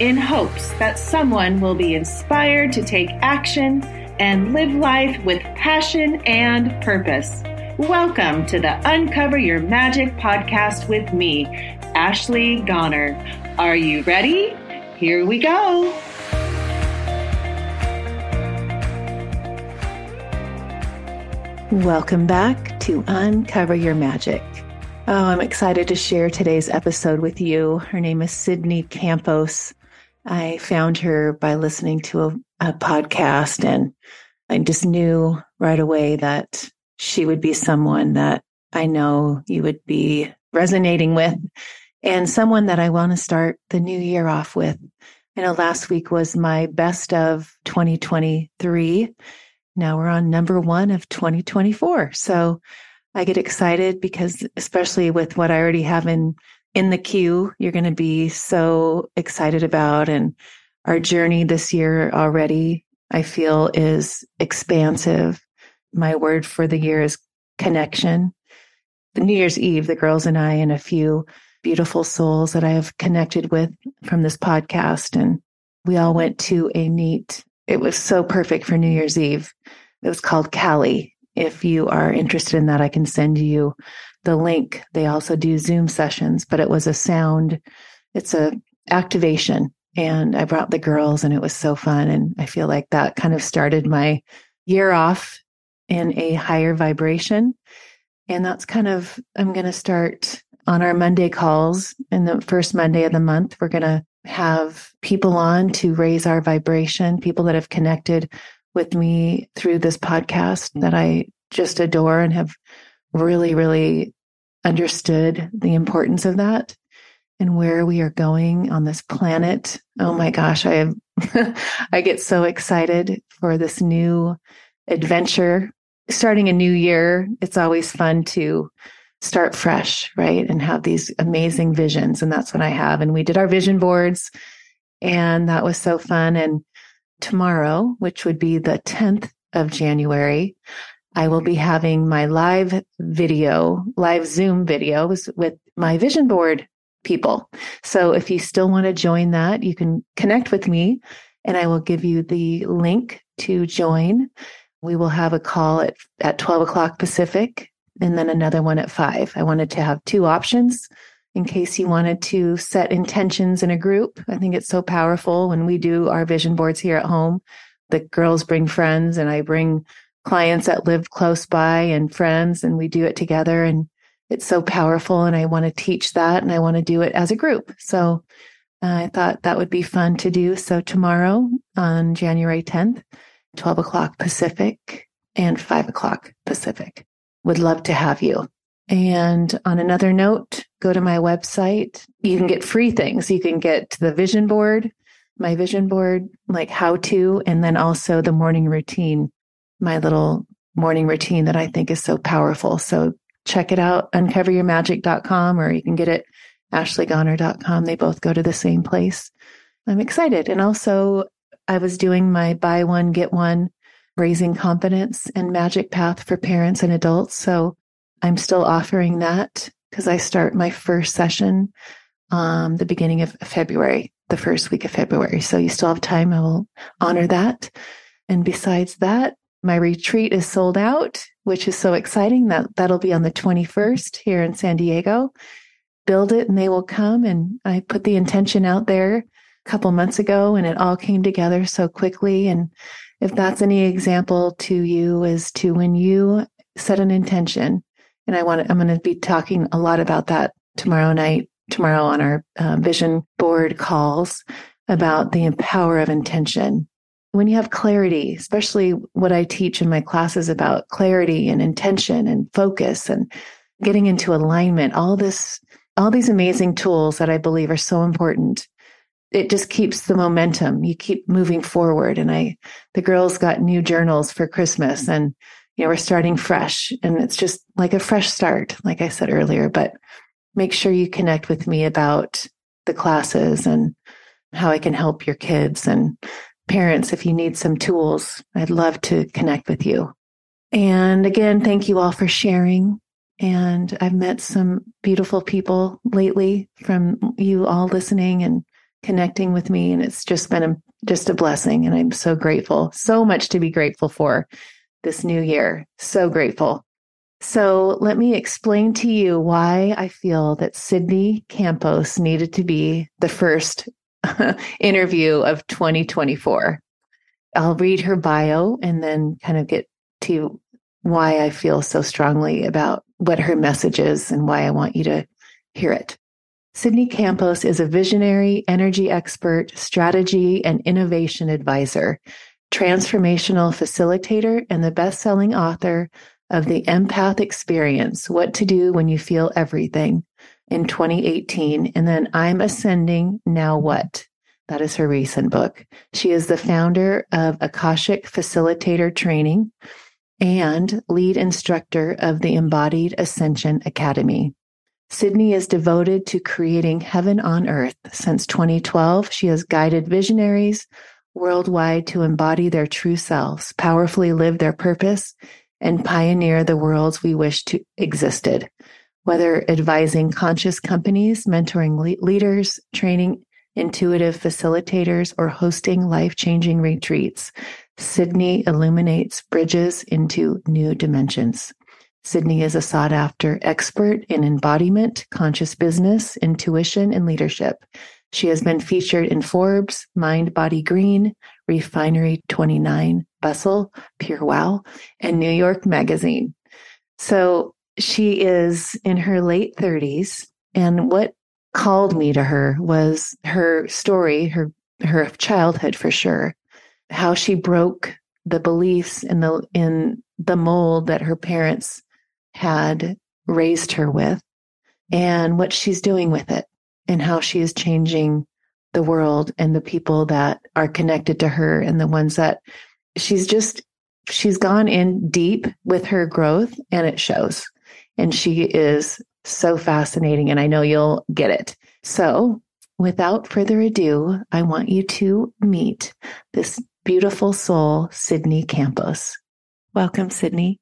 in hopes that someone will be inspired to take action and live life with passion and purpose. Welcome to the Uncover Your Magic podcast with me, Ashley Goner. Are you ready? Here we go. Welcome back to Uncover Your Magic. Oh, I'm excited to share today's episode with you. Her name is Sidney Campos. I found her by listening to a, a podcast, and I just knew right away that she would be someone that I know you would be resonating with and someone that I want to start the new year off with. I know last week was my best of 2023 now we're on number one of 2024. So I get excited because, especially with what I already have in, in the queue, you're going to be so excited about. And our journey this year already, I feel, is expansive. My word for the year is connection. The New Year's Eve, the girls and I, and a few beautiful souls that I have connected with from this podcast. And we all went to a neat it was so perfect for New Year's Eve. It was called Cali. If you are interested in that, I can send you the link. They also do Zoom sessions, but it was a sound, it's a activation. And I brought the girls and it was so fun. And I feel like that kind of started my year off in a higher vibration. And that's kind of, I'm going to start on our Monday calls in the first Monday of the month. We're going to have people on to raise our vibration, people that have connected with me through this podcast that I just adore and have really, really understood the importance of that and where we are going on this planet. Oh my gosh, I am I get so excited for this new adventure. Starting a new year, it's always fun to start fresh, right? And have these amazing visions. And that's what I have. And we did our vision boards and that was so fun. And tomorrow, which would be the 10th of January, I will be having my live video, live Zoom videos with my vision board people. So if you still want to join that, you can connect with me and I will give you the link to join. We will have a call at, at 12 o'clock Pacific and then another one at five. I wanted to have two options in case you wanted to set intentions in a group. I think it's so powerful when we do our vision boards here at home. The girls bring friends and I bring clients that live close by and friends and we do it together and it's so powerful and I want to teach that and I want to do it as a group. So uh, I thought that would be fun to do. So tomorrow on January 10th, 12 o'clock Pacific and 5 o'clock Pacific would love to have you. And on another note, go to my website. You can get free things. You can get the vision board, my vision board, like how to, and then also the morning routine, my little morning routine that I think is so powerful. So check it out, uncoveryourmagic.com, or you can get it ashleygoner.com. They both go to the same place. I'm excited. And also, I was doing my buy one, get one raising confidence and magic path for parents and adults. So I'm still offering that because I start my first session um the beginning of February, the first week of February. So you still have time. I will honor that. And besides that, my retreat is sold out, which is so exciting. That that'll be on the 21st here in San Diego. Build it and they will come. And I put the intention out there a couple months ago and it all came together so quickly. And if that's any example to you is to when you set an intention and i want to, i'm going to be talking a lot about that tomorrow night tomorrow on our uh, vision board calls about the power of intention when you have clarity especially what i teach in my classes about clarity and intention and focus and getting into alignment all this all these amazing tools that i believe are so important it just keeps the momentum. You keep moving forward. And I, the girls got new journals for Christmas and, you know, we're starting fresh and it's just like a fresh start, like I said earlier, but make sure you connect with me about the classes and how I can help your kids and parents. If you need some tools, I'd love to connect with you. And again, thank you all for sharing. And I've met some beautiful people lately from you all listening and connecting with me. And it's just been a, just a blessing. And I'm so grateful, so much to be grateful for this new year. So grateful. So let me explain to you why I feel that Sidney Campos needed to be the first interview of 2024. I'll read her bio and then kind of get to why I feel so strongly about what her message is and why I want you to hear it. Sidney Campos is a visionary, energy expert, strategy, and innovation advisor, transformational facilitator, and the best selling author of The Empath Experience What to Do When You Feel Everything in 2018. And then I'm Ascending, Now What? That is her recent book. She is the founder of Akashic Facilitator Training and lead instructor of the Embodied Ascension Academy. Sidney is devoted to creating heaven on earth. Since 2012, she has guided visionaries worldwide to embody their true selves, powerfully live their purpose, and pioneer the worlds we wish to existed. Whether advising conscious companies, mentoring le- leaders, training intuitive facilitators, or hosting life changing retreats, Sidney illuminates bridges into new dimensions. Sidney is a sought after expert in embodiment, conscious business, intuition, and leadership. She has been featured in Forbes, Mind Body Green, Refinery 29, Bustle, Pure Wow, and New York Magazine. So she is in her late 30s. And what called me to her was her story, her her childhood for sure, how she broke the beliefs in the in the mold that her parents had raised her with and what she's doing with it and how she is changing the world and the people that are connected to her and the ones that she's just she's gone in deep with her growth and it shows and she is so fascinating and I know you'll get it. So, without further ado, I want you to meet this beautiful soul, Sidney Campos. Welcome, Sidney.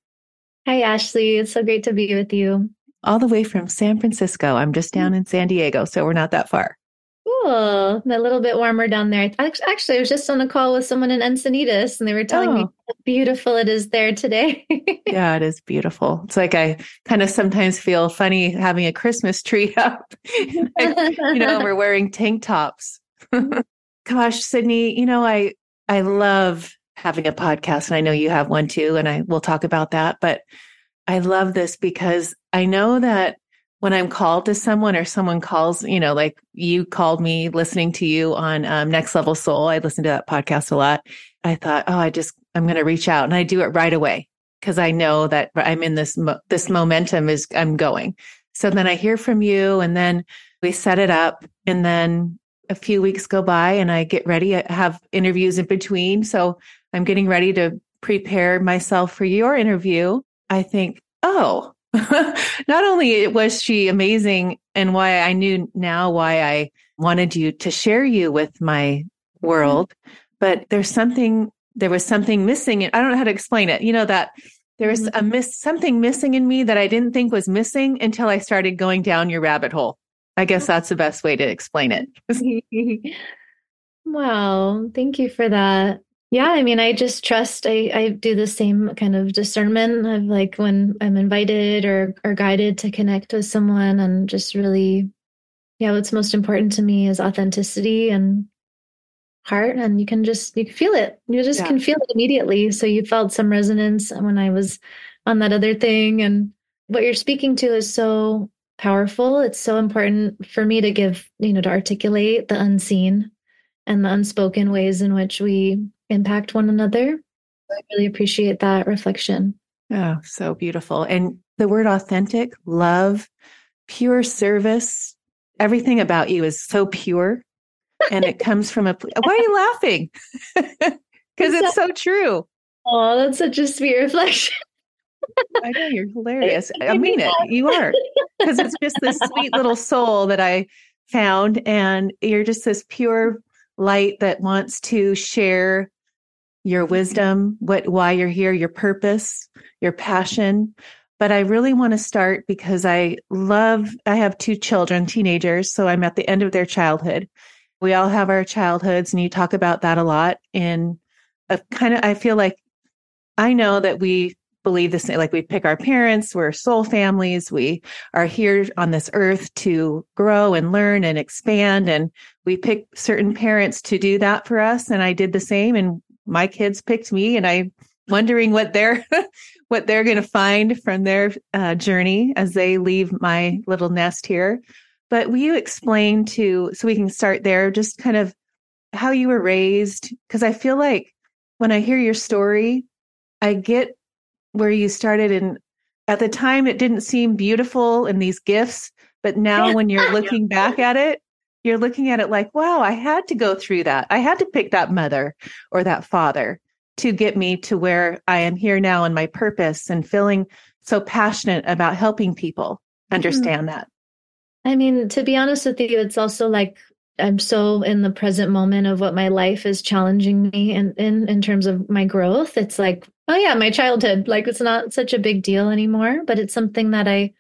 Hi, Ashley. It's so great to be with you. All the way from San Francisco. I'm just mm-hmm. down in San Diego, so we're not that far. Oh, cool. A little bit warmer down there. Actually, I was just on a call with someone in Encinitas and they were telling oh. me how beautiful it is there today. yeah, it is beautiful. It's like I kind of sometimes feel funny having a Christmas tree up. you know, we're wearing tank tops. Gosh, Sydney, you know, I I love having a podcast and I know you have one too and I will talk about that but I love this because I know that when I'm called to someone or someone calls, you know, like you called me listening to you on um, Next Level Soul. I listen to that podcast a lot. I thought, oh, I just I'm going to reach out and I do it right away because I know that I'm in this mo- this momentum is I'm going. So then I hear from you and then we set it up and then a few weeks go by and I get ready. I have interviews in between. So I'm getting ready to prepare myself for your interview, I think, oh, not only was she amazing and why I knew now why I wanted you to share you with my world, but there's something, there was something missing. and I don't know how to explain it. You know, that there was mm-hmm. a miss, something missing in me that I didn't think was missing until I started going down your rabbit hole. I guess that's the best way to explain it. wow. Thank you for that. Yeah, I mean, I just trust. I, I do the same kind of discernment of like when I'm invited or or guided to connect with someone, and just really, yeah, what's most important to me is authenticity and heart, and you can just you can feel it. You just yeah. can feel it immediately. So you felt some resonance when I was on that other thing, and what you're speaking to is so powerful. It's so important for me to give, you know, to articulate the unseen and the unspoken ways in which we impact one another. I really appreciate that reflection. Oh, so beautiful. And the word authentic, love, pure service, everything about you is so pure. and it comes from a. Why are you laughing? Because it's so true. Oh, that's such a sweet reflection. I know you're hilarious. I mean it. You are. Because it's just this sweet little soul that I found. And you're just this pure light that wants to share your mm-hmm. wisdom, what why you're here, your purpose, your passion. But I really want to start because I love I have two children, teenagers, so I'm at the end of their childhood. We all have our childhoods and you talk about that a lot in a kind of I feel like I know that we believe this like we pick our parents we're soul families we are here on this earth to grow and learn and expand and we pick certain parents to do that for us and i did the same and my kids picked me and i'm wondering what they're what they're going to find from their uh, journey as they leave my little nest here. But will you explain to so we can start there just kind of how you were raised? Because i feel like when i hear your story i get where you started and at the time it didn't seem beautiful in these gifts but now when you're looking back at it you're looking at it like wow i had to go through that i had to pick that mother or that father to get me to where i am here now and my purpose and feeling so passionate about helping people mm-hmm. understand mm-hmm. that i mean to be honest with you it's also like i'm so in the present moment of what my life is challenging me and in in terms of my growth it's like oh yeah, my childhood. Like it's not such a big deal anymore, but it's something that I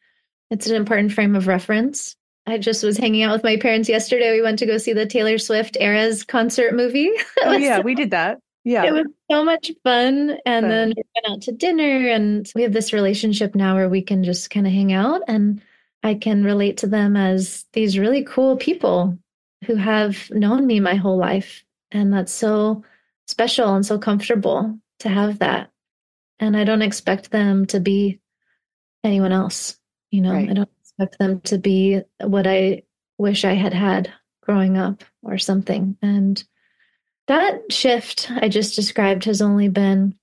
it's an important frame of reference. I just was hanging out with my parents yesterday. We went to go see the Taylor Swift Eras concert movie. oh yeah, we did that. Yeah. It was so much fun. And fun. then we went out to dinner and we have this relationship now where we can just kind of hang out and I can relate to them as these really cool people who have known me my whole life. And that's so special and so comfortable to have that and I don't expect them to be anyone else. You know, right. I don't expect them to be what I wish I had had growing up or something. And that shift I just described has only been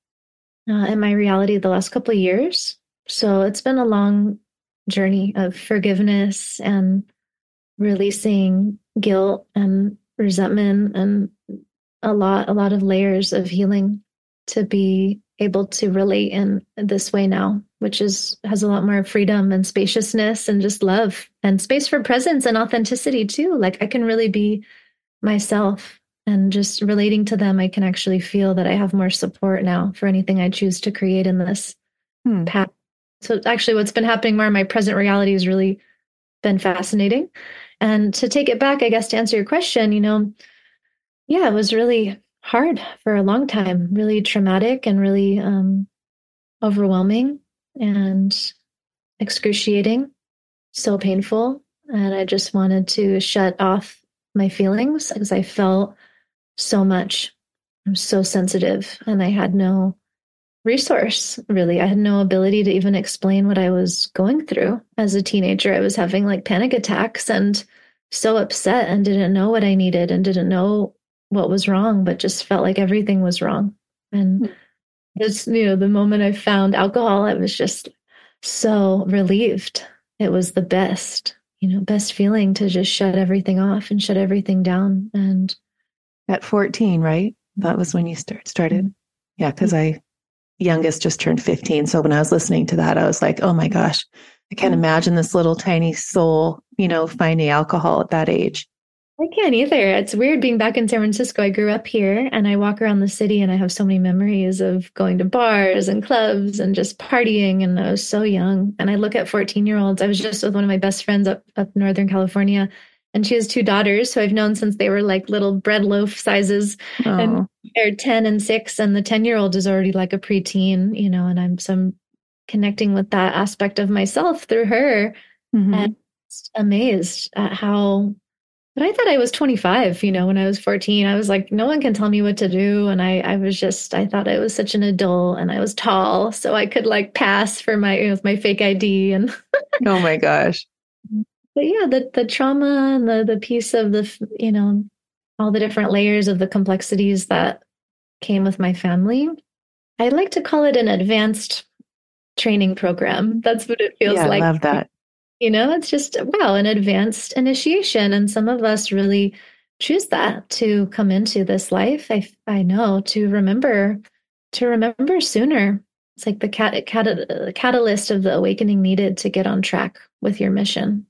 uh, in my reality the last couple of years. So it's been a long journey of forgiveness and releasing guilt and resentment and a lot a lot of layers of healing to be able to relate in this way now, which is has a lot more freedom and spaciousness and just love and space for presence and authenticity too. Like I can really be myself and just relating to them, I can actually feel that I have more support now for anything I choose to create in this hmm. path. So actually what's been happening more in my present reality has really been fascinating. And to take it back, I guess to answer your question, you know, yeah, it was really hard for a long time, really traumatic and really um, overwhelming and excruciating, so painful. And I just wanted to shut off my feelings because I felt so much. I'm so sensitive and I had no resource really. I had no ability to even explain what I was going through as a teenager. I was having like panic attacks and so upset and didn't know what I needed and didn't know what was wrong, but just felt like everything was wrong. And hmm. It's, you know, the moment I found alcohol, I was just so relieved. It was the best, you know, best feeling to just shut everything off and shut everything down. And at 14, right? That was when you start, started. Mm-hmm. Yeah. Cause I, youngest just turned 15. So when I was listening to that, I was like, oh my gosh, I can't mm-hmm. imagine this little tiny soul, you know, finding alcohol at that age. I can't either. It's weird being back in San Francisco. I grew up here and I walk around the city and I have so many memories of going to bars and clubs and just partying. And I was so young. And I look at 14 year olds. I was just with one of my best friends up, up Northern California and she has two daughters who I've known since they were like little bread loaf sizes. Aww. And they're 10 and six. And the 10 year old is already like a preteen, you know, and I'm some connecting with that aspect of myself through her. Mm-hmm. And amazed at how but I thought I was 25, you know, when I was 14. I was like, no one can tell me what to do. And I, I was just, I thought I was such an adult and I was tall. So I could like pass for my, you know, my fake ID. And oh my gosh. But yeah, the, the trauma and the, the piece of the, you know, all the different layers of the complexities that came with my family. I like to call it an advanced training program. That's what it feels yeah, like. I love that. You know, it's just, wow, an advanced initiation. And some of us really choose that to come into this life. I I know to remember to remember sooner. It's like the cat, cat, uh, catalyst of the awakening needed to get on track with your mission.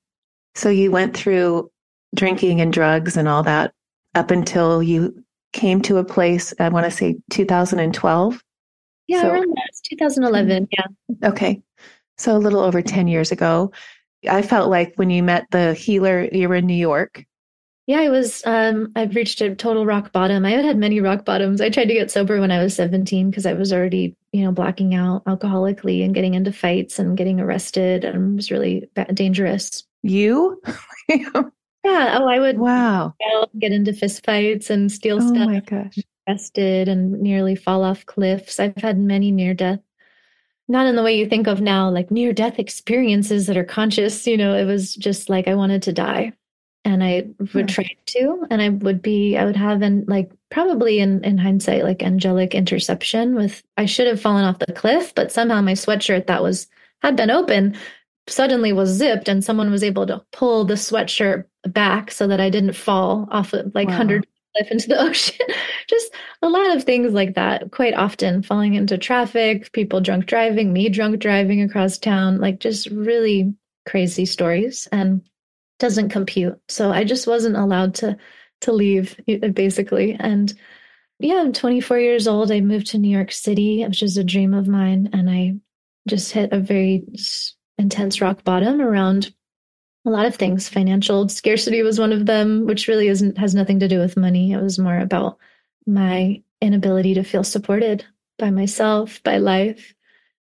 So you went through drinking and drugs and all that up until you came to a place, I want to say 2012. Yeah, so, around that. It's 2011. Yeah. Okay. So a little over 10 years ago. I felt like when you met the healer, you were in New York. Yeah, I was. Um, I've reached a total rock bottom. I had had many rock bottoms. I tried to get sober when I was 17 because I was already, you know, blacking out alcoholically and getting into fights and getting arrested and it was really dangerous. You? Yeah. Oh, I would. Wow. Get into fistfights and steal oh stuff. Oh my gosh. Arrested and nearly fall off cliffs. I've had many near death. Not in the way you think of now, like near death experiences that are conscious. You know, it was just like I wanted to die, and I would try to, and I would be, I would have, and like probably in in hindsight, like angelic interception. With I should have fallen off the cliff, but somehow my sweatshirt that was had been open suddenly was zipped and someone was able to pull the sweatshirt back so that I didn't fall off of like wow. 100 into the ocean. Just a lot of things like that, quite often falling into traffic, people drunk driving, me drunk driving across town, like just really crazy stories and doesn't compute. So I just wasn't allowed to to leave basically and yeah, I'm 24 years old. I moved to New York City, which is a dream of mine and I just hit a very intense rock bottom around a lot of things. Financial scarcity was one of them, which really isn't has nothing to do with money. It was more about my inability to feel supported by myself, by life,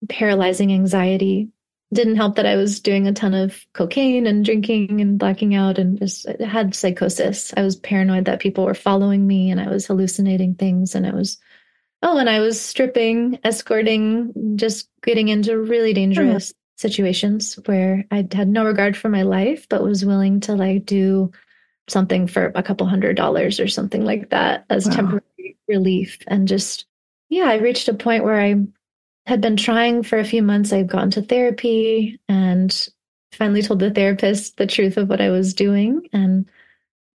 paralyzing anxiety. Didn't help that I was doing a ton of cocaine and drinking and blacking out and just had psychosis. I was paranoid that people were following me and I was hallucinating things and it was oh, and I was stripping, escorting, just getting into really hmm. dangerous situations where I had no regard for my life, but was willing to like do something for a couple hundred dollars or something like that as wow. temporary relief. And just, yeah, I reached a point where I had been trying for a few months. I'd gone to therapy and finally told the therapist the truth of what I was doing. And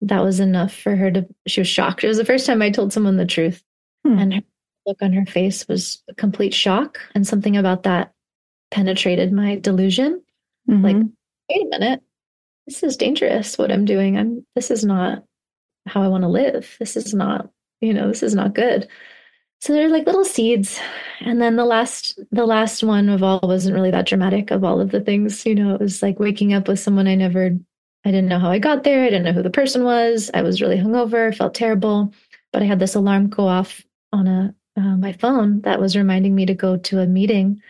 that was enough for her to, she was shocked. It was the first time I told someone the truth. Hmm. And her look on her face was a complete shock. And something about that penetrated my delusion. Mm-hmm. Like, wait a minute, this is dangerous what I'm doing. I'm this is not how I want to live. This is not, you know, this is not good. So they're like little seeds. And then the last the last one of all wasn't really that dramatic of all of the things. You know, it was like waking up with someone I never I didn't know how I got there. I didn't know who the person was. I was really hungover, felt terrible. But I had this alarm go off on a uh, my phone that was reminding me to go to a meeting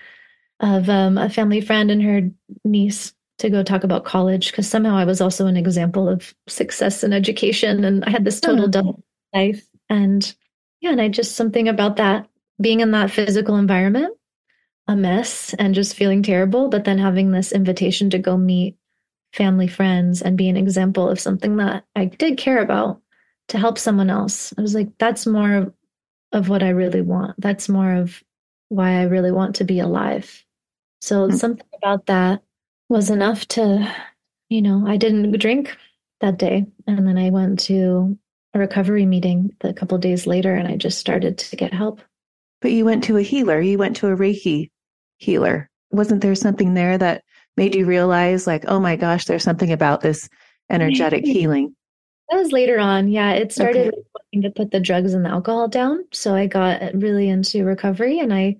of um, a family friend and her niece to go talk about college because somehow I was also an example of success in education and I had this total double life. And yeah, and I just something about that being in that physical environment, a mess and just feeling terrible, but then having this invitation to go meet family friends and be an example of something that I did care about to help someone else. I was like, that's more of, of what I really want. That's more of why I really want to be alive. So mm-hmm. something about that was enough to, you know, I didn't drink that day. And then I went to a recovery meeting a couple days later and I just started to get help. But you went to a healer, you went to a Reiki healer. Wasn't there something there that made you realize, like, oh my gosh, there's something about this energetic healing? That was later on. Yeah, it started okay. to put the drugs and the alcohol down. So I got really into recovery and I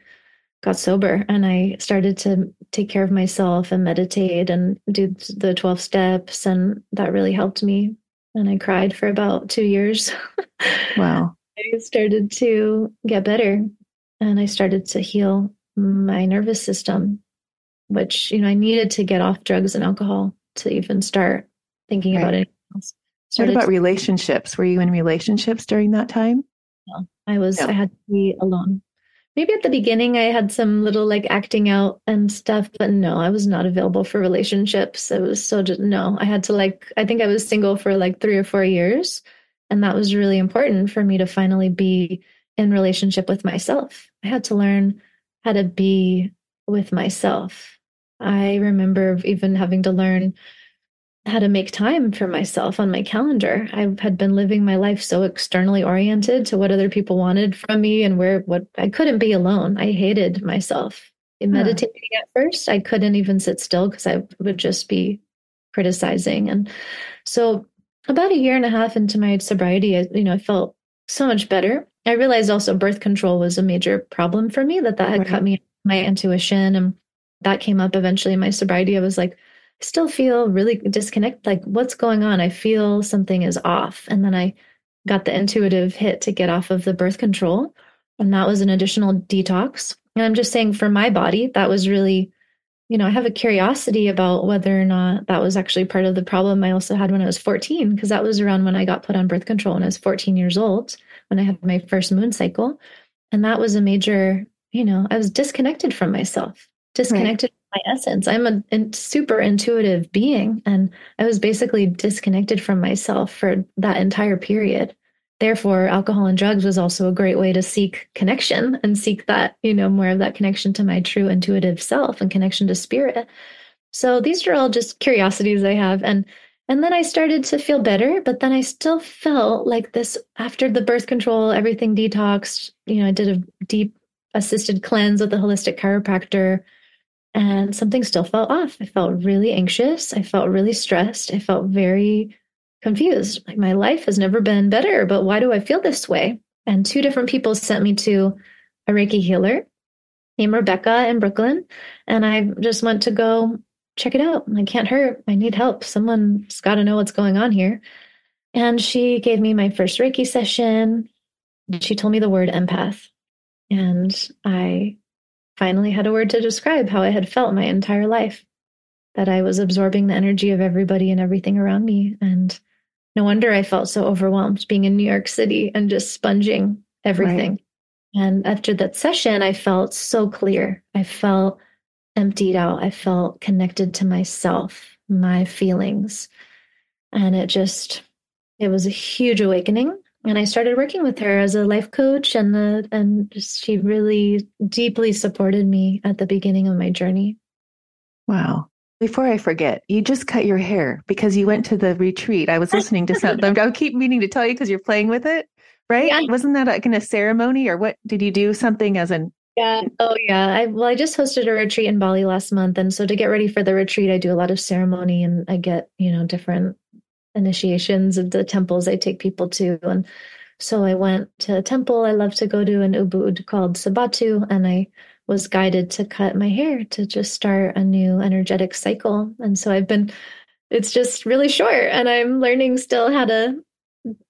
got sober and I started to take care of myself and meditate and do the 12 steps. And that really helped me. And I cried for about two years. Wow. I started to get better and I started to heal my nervous system, which, you know, I needed to get off drugs and alcohol to even start thinking right. about anything else. What about relationships? Were you in relationships during that time? No, I was, I had to be alone maybe at the beginning I had some little like acting out and stuff, but no, I was not available for relationships. It was so just no. I had to like I think I was single for like 3 or 4 years and that was really important for me to finally be in relationship with myself. I had to learn how to be with myself. I remember even having to learn how to make time for myself on my calendar. I had been living my life so externally oriented to what other people wanted from me and where what I couldn't be alone. I hated myself. In meditating at first, I couldn't even sit still because I would just be criticizing. And so about a year and a half into my sobriety, I, you know, I felt so much better. I realized also birth control was a major problem for me, that that had right. cut me my intuition. And that came up eventually in my sobriety. I was like, still feel really disconnected. Like, what's going on? I feel something is off. And then I got the intuitive hit to get off of the birth control. And that was an additional detox. And I'm just saying for my body, that was really, you know, I have a curiosity about whether or not that was actually part of the problem I also had when I was 14, because that was around when I got put on birth control when I was 14 years old, when I had my first moon cycle. And that was a major, you know, I was disconnected from myself, disconnected right. My essence. I'm a, a super intuitive being. And I was basically disconnected from myself for that entire period therefore alcohol and drugs was also a great way to seek connection and seek that you know more of that connection to my true intuitive self and connection to spirit so these are all just curiosities i have and and then i started to feel better but then i still felt like this after the birth control everything detoxed you know i did a deep assisted cleanse with a holistic chiropractor and something still felt off i felt really anxious i felt really stressed i felt very confused. Like my life has never been better, but why do I feel this way? And two different people sent me to a Reiki healer named Rebecca in Brooklyn. And I just went to go check it out. I can't hurt. I need help. Someone's got to know what's going on here. And she gave me my first Reiki session. She told me the word empath. And I finally had a word to describe how I had felt my entire life that I was absorbing the energy of everybody and everything around me. And no wonder I felt so overwhelmed being in New York City and just sponging everything. Right. And after that session, I felt so clear. I felt emptied out. I felt connected to myself, my feelings. And it just, it was a huge awakening. And I started working with her as a life coach, and the and she really deeply supported me at the beginning of my journey. Wow. Before I forget, you just cut your hair because you went to the retreat. I was listening to something. I keep meaning to tell you because you're playing with it, right? Yeah. Wasn't that like in a ceremony or what? Did you do something as an? Yeah. Oh, yeah. I well, I just hosted a retreat in Bali last month, and so to get ready for the retreat, I do a lot of ceremony, and I get you know different initiations of the temples I take people to, and so I went to a temple I love to go to in Ubud called Sebatu, and I was guided to cut my hair to just start a new energetic cycle. And so I've been, it's just really short and I'm learning still how to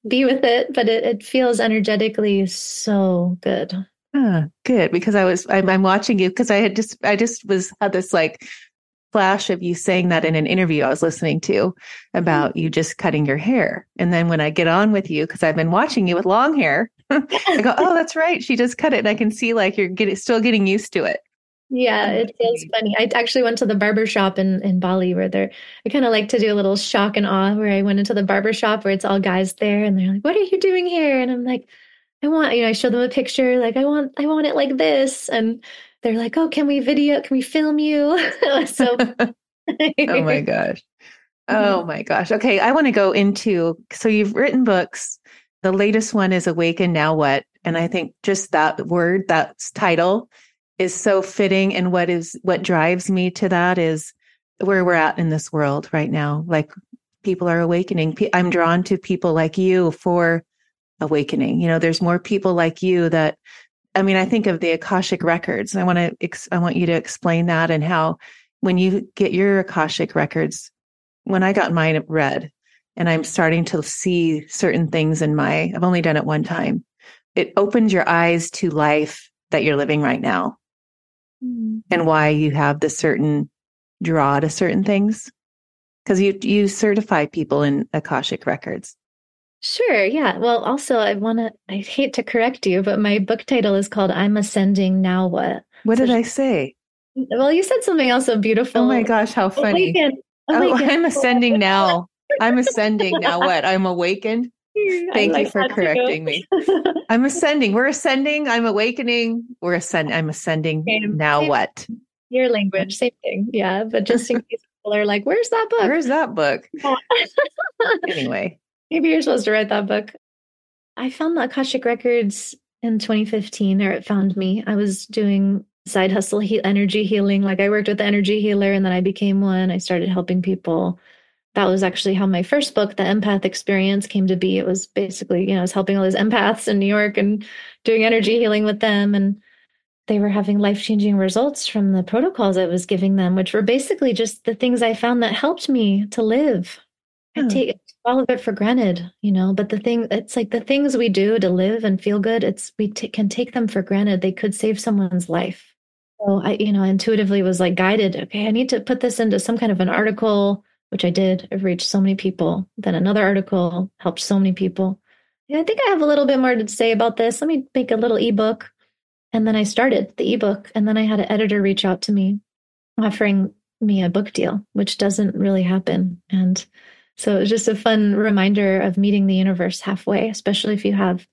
be with it, but it, it feels energetically so good. Ah, good. Because I was, I'm, I'm watching you because I had just, I just was had this like flash of you saying that in an interview I was listening to about mm-hmm. you just cutting your hair. And then when I get on with you, because I've been watching you with long hair, I go, oh, that's right. She just cut it. And I can see like you're getting, still getting used to it. Yeah, it feels funny. I actually went to the barber shop in, in Bali where they're, I kind of like to do a little shock and awe where I went into the barber shop where it's all guys there and they're like, what are you doing here? And I'm like, I want, you know, I show them a picture, like, I want, I want it like this. And they're like, oh, can we video, can we film you? so, oh my gosh. Oh mm-hmm. my gosh. Okay. I want to go into, so you've written books the latest one is Awaken Now What? And I think just that word, that title is so fitting. And what is, what drives me to that is where we're at in this world right now. Like people are awakening. I'm drawn to people like you for awakening. You know, there's more people like you that, I mean, I think of the Akashic records. I want to, I want you to explain that and how when you get your Akashic records, when I got mine read, and I'm starting to see certain things in my, I've only done it one time. It opens your eyes to life that you're living right now mm-hmm. and why you have the certain draw to certain things. Cause you, you certify people in Akashic records. Sure. Yeah. Well, also, I want to, I hate to correct you, but my book title is called I'm Ascending Now What? What so did I say? Well, you said something else so oh beautiful. Oh my gosh, how oh, funny. Awaken, oh, awaken. Oh, I'm ascending now. I'm ascending now. What? I'm awakened. Thank like you for correcting me. I'm ascending. We're ascending. I'm awakening. We're ascending. I'm ascending. Same, now same, what? Your language, same thing. Yeah, but just in case people are like, "Where's that book? Where's that book?" anyway, maybe you're supposed to write that book. I found the Akashic Records in 2015, or it found me. I was doing side hustle he- energy healing. Like I worked with the energy healer, and then I became one. I started helping people. That was actually how my first book, The Empath Experience, came to be. It was basically, you know, I was helping all these empaths in New York and doing energy healing with them. And they were having life changing results from the protocols I was giving them, which were basically just the things I found that helped me to live. I hmm. take all of it for granted, you know, but the thing, it's like the things we do to live and feel good, it's, we t- can take them for granted. They could save someone's life. So I, you know, intuitively was like guided, okay, I need to put this into some kind of an article, which I did. I've reached so many people. Then another article helped so many people. Yeah, I think I have a little bit more to say about this. Let me make a little ebook and then I started the ebook, and then I had an editor reach out to me offering me a book deal, which doesn't really happen. And so it was just a fun reminder of meeting the universe halfway, especially if you have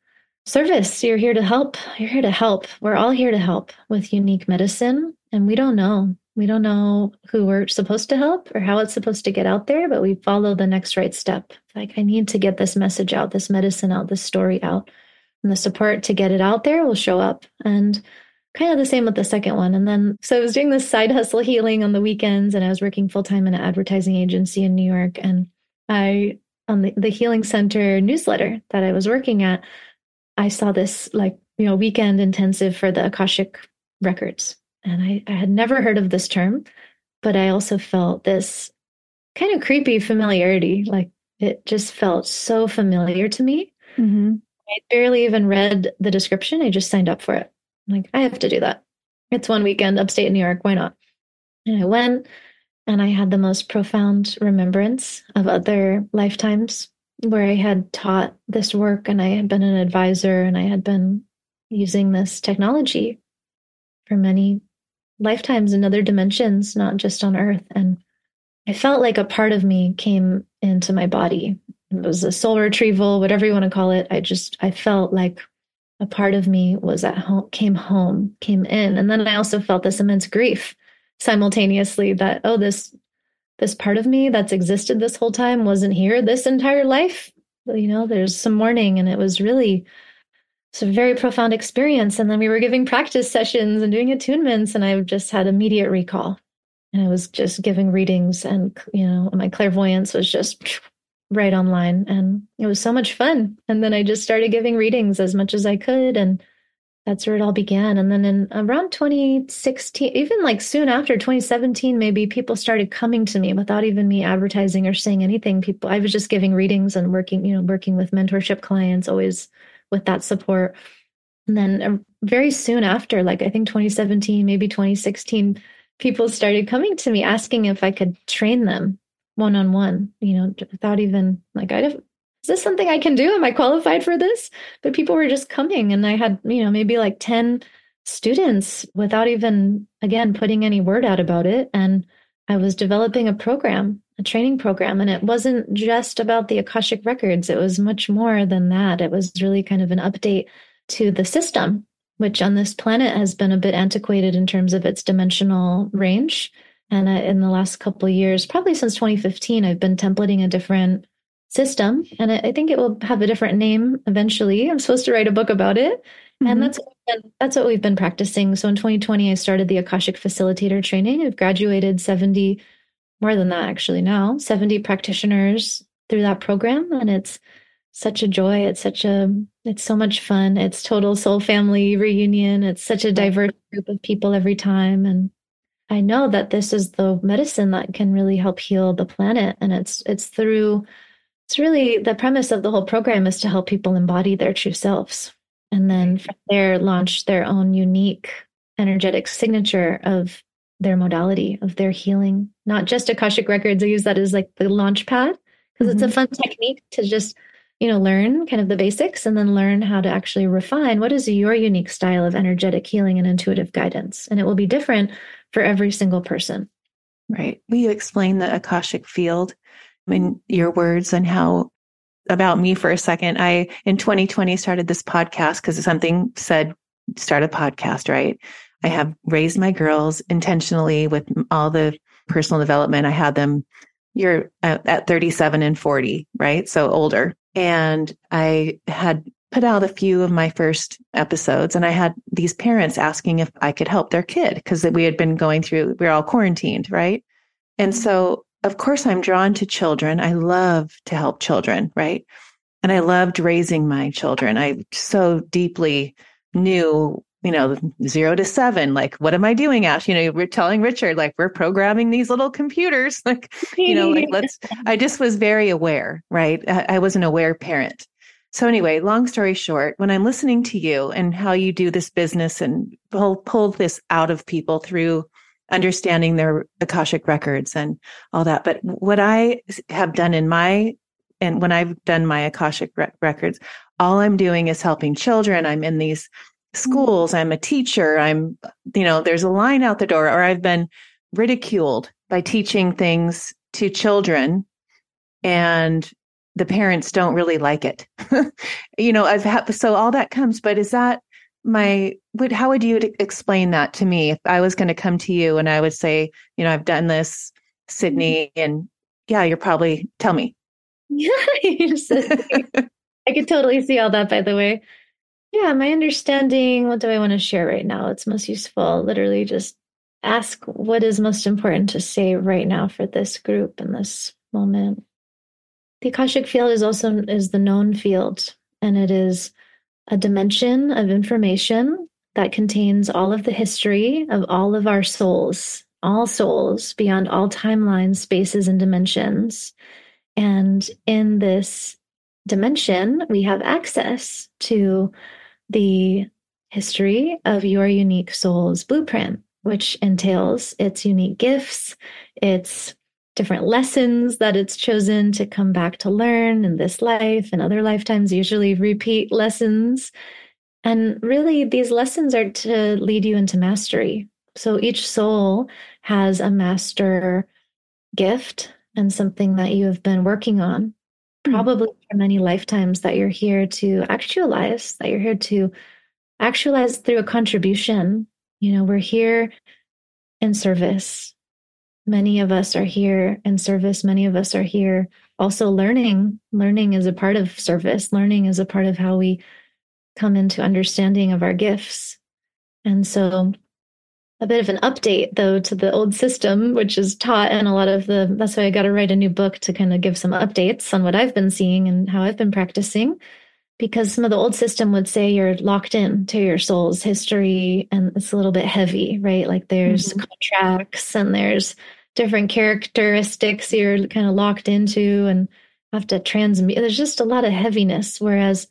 service. You're here to help. You're here to help. We're all here to help with unique medicine. And we don't know. We don't know who we're supposed to help or how it's supposed to get out there, but we follow the next right step. Like, I need to get this message out, this medicine out, this story out and the support to get it out there will show up. And kind of the same with the second one. And then, so I was doing this side hustle healing on the weekends, and I was working full time in an advertising agency in New York. And I, on the, the Healing Center newsletter that I was working at, I saw this like, you know, weekend intensive for the Akashic records. And I, I had never heard of this term, but I also felt this kind of creepy familiarity. Like it just felt so familiar to me. Mm-hmm. I barely even read the description. I just signed up for it. I'm like, I have to do that. It's one weekend upstate in New York. Why not? And I went and I had the most profound remembrance of other lifetimes where I had taught this work and I had been an advisor and I had been using this technology for many lifetimes in other dimensions, not just on Earth. And I felt like a part of me came into my body it was a soul retrieval, whatever you want to call it. I just I felt like a part of me was at home, came home, came in, and then I also felt this immense grief simultaneously that oh this this part of me that's existed this whole time wasn't here this entire life. You know, there's some mourning, and it was really it's a very profound experience. And then we were giving practice sessions and doing attunements, and I just had immediate recall. And I was just giving readings, and you know, my clairvoyance was just right online and it was so much fun and then i just started giving readings as much as i could and that's where it all began. And then in around 2016 even like soon after 2017 maybe people started coming to me without even me advertising or saying anything. People i was just giving readings and working you know working with mentorship clients always with that support. And then um, very soon after like i think 2017 maybe 2016 people started coming to me asking if i could train them one on one, you know, without even like, I is this something I can do? Am I qualified for this? But people were just coming, and I had, you know, maybe like 10 students without even, again, putting any word out about it. And I was developing a program, a training program, and it wasn't just about the Akashic records, it was much more than that. It was really kind of an update to the system, which on this planet has been a bit antiquated in terms of its dimensional range and I, in the last couple of years, probably since 2015, I've been templating a different system, and I, I think it will have a different name eventually. I'm supposed to write a book about it, mm-hmm. and that's that's what we've been practicing. So in 2020, I started the Akashic Facilitator training. I've graduated 70, more than that actually now, 70 practitioners through that program, and it's such a joy. It's such a it's so much fun. It's total soul family reunion. It's such a diverse group of people every time, and I know that this is the medicine that can really help heal the planet. And it's it's through it's really the premise of the whole program is to help people embody their true selves. And then from there launch their own unique energetic signature of their modality, of their healing. Not just Akashic Records. I use that as like the launch pad because mm-hmm. it's a mm-hmm. fun technique to just you know learn kind of the basics and then learn how to actually refine what is your unique style of energetic healing and intuitive guidance and it will be different for every single person. Right. Will you explain the Akashic field in your words and how about me for a second? I, in 2020, started this podcast because something said, start a podcast, right? I have raised my girls intentionally with all the personal development. I had them, you're at, at 37 and 40, right? So older. And I had put out a few of my first episodes and I had these parents asking if I could help their kid because we had been going through, we are all quarantined, right? And so, of course, I'm drawn to children. I love to help children, right? And I loved raising my children. I so deeply knew, you know, zero to seven, like, what am I doing, Ash? You know, we're telling Richard, like, we're programming these little computers. Like, you know, like, let's, I just was very aware, right? I, I was an aware parent. So anyway, long story short, when I'm listening to you and how you do this business and pull, pull this out of people through understanding their Akashic records and all that. But what I have done in my, and when I've done my Akashic re- records, all I'm doing is helping children. I'm in these schools. I'm a teacher. I'm, you know, there's a line out the door or I've been ridiculed by teaching things to children and the parents don't really like it. you know, I've had, so all that comes, but is that my, would, how would you explain that to me if I was going to come to you and I would say, you know, I've done this, mm-hmm. Sidney, and yeah, you're probably, tell me. Yeah, I could totally see all that, by the way. Yeah, my understanding, what do I want to share right now? It's most useful. Literally just ask what is most important to say right now for this group in this moment. The Akashic field is also is the known field, and it is a dimension of information that contains all of the history of all of our souls, all souls beyond all timelines, spaces, and dimensions. And in this dimension, we have access to the history of your unique soul's blueprint, which entails its unique gifts, its different lessons that it's chosen to come back to learn in this life and other lifetimes, usually repeat lessons. And really, these lessons are to lead you into mastery. So each soul has a master gift and something that you have been working on, hmm. probably for many lifetimes that you're here to actualize, that you're here to actualize through a contribution. You know, we're here in service many of us are here in service many of us are here also learning learning is a part of service learning is a part of how we come into understanding of our gifts and so a bit of an update though to the old system which is taught in a lot of the that's why i got to write a new book to kind of give some updates on what i've been seeing and how i've been practicing because some of the old system would say you're locked in to your soul's history and it's a little bit heavy, right? Like there's mm-hmm. contracts and there's different characteristics you're kind of locked into and have to transmute. There's just a lot of heaviness. Whereas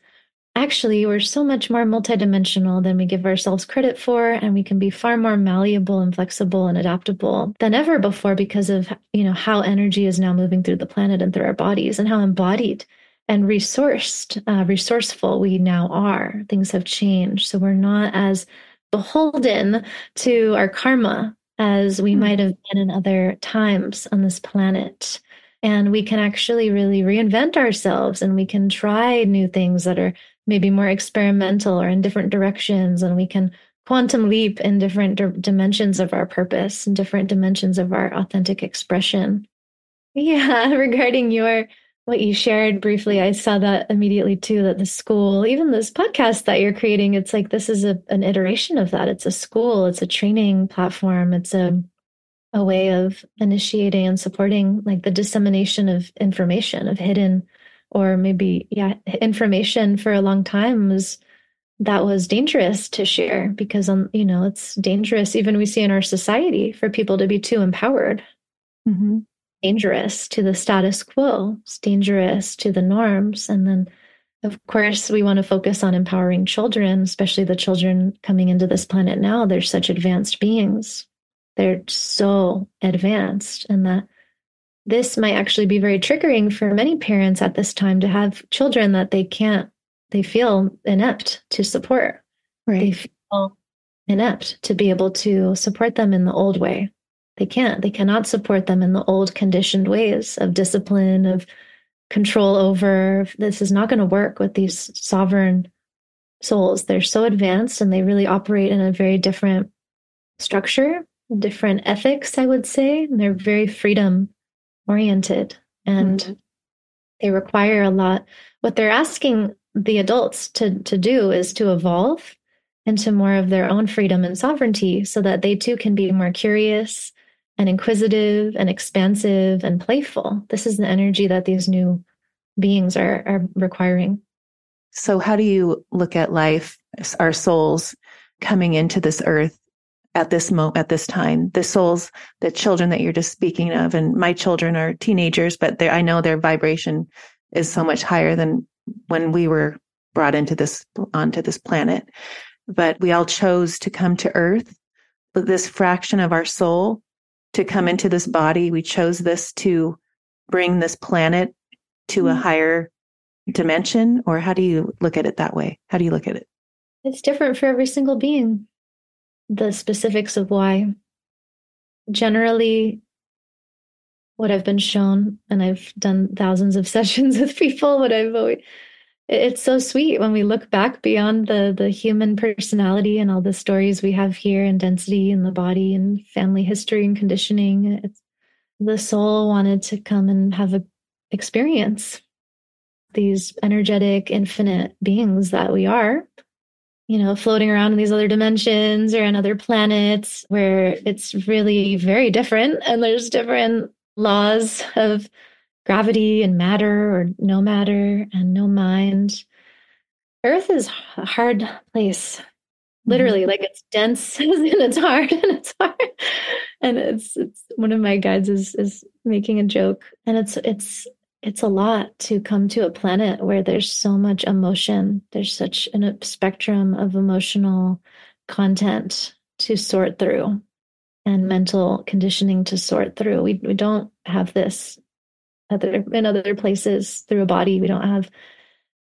actually, we're so much more multidimensional than we give ourselves credit for, and we can be far more malleable and flexible and adaptable than ever before because of you know how energy is now moving through the planet and through our bodies and how embodied and resourced, uh, resourceful we now are. Things have changed. So we're not as beholden to our karma as we mm-hmm. might have been in other times on this planet. And we can actually really reinvent ourselves and we can try new things that are maybe more experimental or in different directions. And we can quantum leap in different d- dimensions of our purpose and different dimensions of our authentic expression. Yeah, regarding your what you shared briefly, I saw that immediately too that the school, even this podcast that you're creating, it's like this is a, an iteration of that. It's a school, it's a training platform, it's a a way of initiating and supporting like the dissemination of information of hidden or maybe yeah information for a long time was that was dangerous to share because um you know it's dangerous. Even we see in our society for people to be too empowered. Mm-hmm dangerous to the status quo, it's dangerous to the norms. And then, of course, we want to focus on empowering children, especially the children coming into this planet now. They're such advanced beings. They're so advanced, and that this might actually be very triggering for many parents at this time to have children that they can't, they feel inept to support. Right. They feel inept to be able to support them in the old way they can't. They cannot support them in the old conditioned ways of discipline, of control over. This is not going to work with these sovereign souls. They're so advanced and they really operate in a very different structure different ethics, I would say. And they're very freedom oriented and mm-hmm. they require a lot. What they're asking the adults to, to do is to evolve into more of their own freedom and sovereignty so that they too can be more curious and inquisitive and expansive and playful. This is the energy that these new beings are, are requiring. So, how do you look at life, our souls coming into this earth at this moment, at this time? The souls, the children that you're just speaking of, and my children are teenagers, but I know their vibration is so much higher than when we were brought into this onto this planet. But we all chose to come to Earth, but this fraction of our soul to come into this body. We chose this to bring this planet to a mm-hmm. higher dimension, or how do you look at it that way? How do you look at it? It's different for every single being. The specifics of why. Generally, what I've been shown, and I've done thousands of sessions with people, what I've always, it's so sweet when we look back beyond the the human personality and all the stories we have here and density and the body and family history and conditioning. It's, the soul wanted to come and have a experience these energetic, infinite beings that we are, you know, floating around in these other dimensions or in other planets where it's really very different and there's different laws of gravity and matter or no matter and no mind. Earth is a hard place. Literally, mm-hmm. like it's dense and it's hard and it's hard. And it's it's one of my guides is is making a joke. And it's it's it's a lot to come to a planet where there's so much emotion. There's such a spectrum of emotional content to sort through and mental conditioning to sort through. We, we don't have this other in other places through a body. We don't have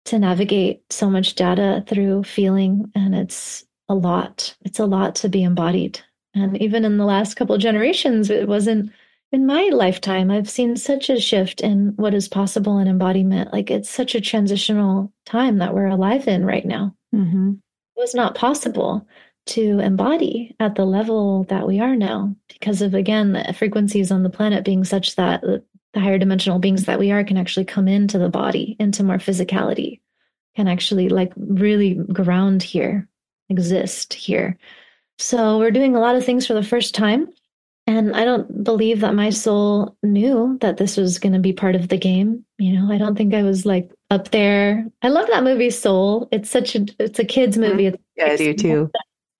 to navigate so much data through feeling and it's a lot. It's a lot to be embodied. And even in the last couple generations, it wasn't in my lifetime, I've seen such a shift in what is possible in embodiment. Like it's such a transitional time that we're alive in right now. Mm-hmm. It was not possible to embody at the level that we are now because of, again, the frequencies on the planet being such that the higher dimensional beings that we are can actually come into the body, into more physicality, can actually like really ground here, exist here. So we're doing a lot of things for the first time and I don't believe that my soul knew that this was going to be part of the game. You know, I don't think I was like up there. I love that movie Soul. It's such a it's a kids mm-hmm. movie. Yeah, I do too.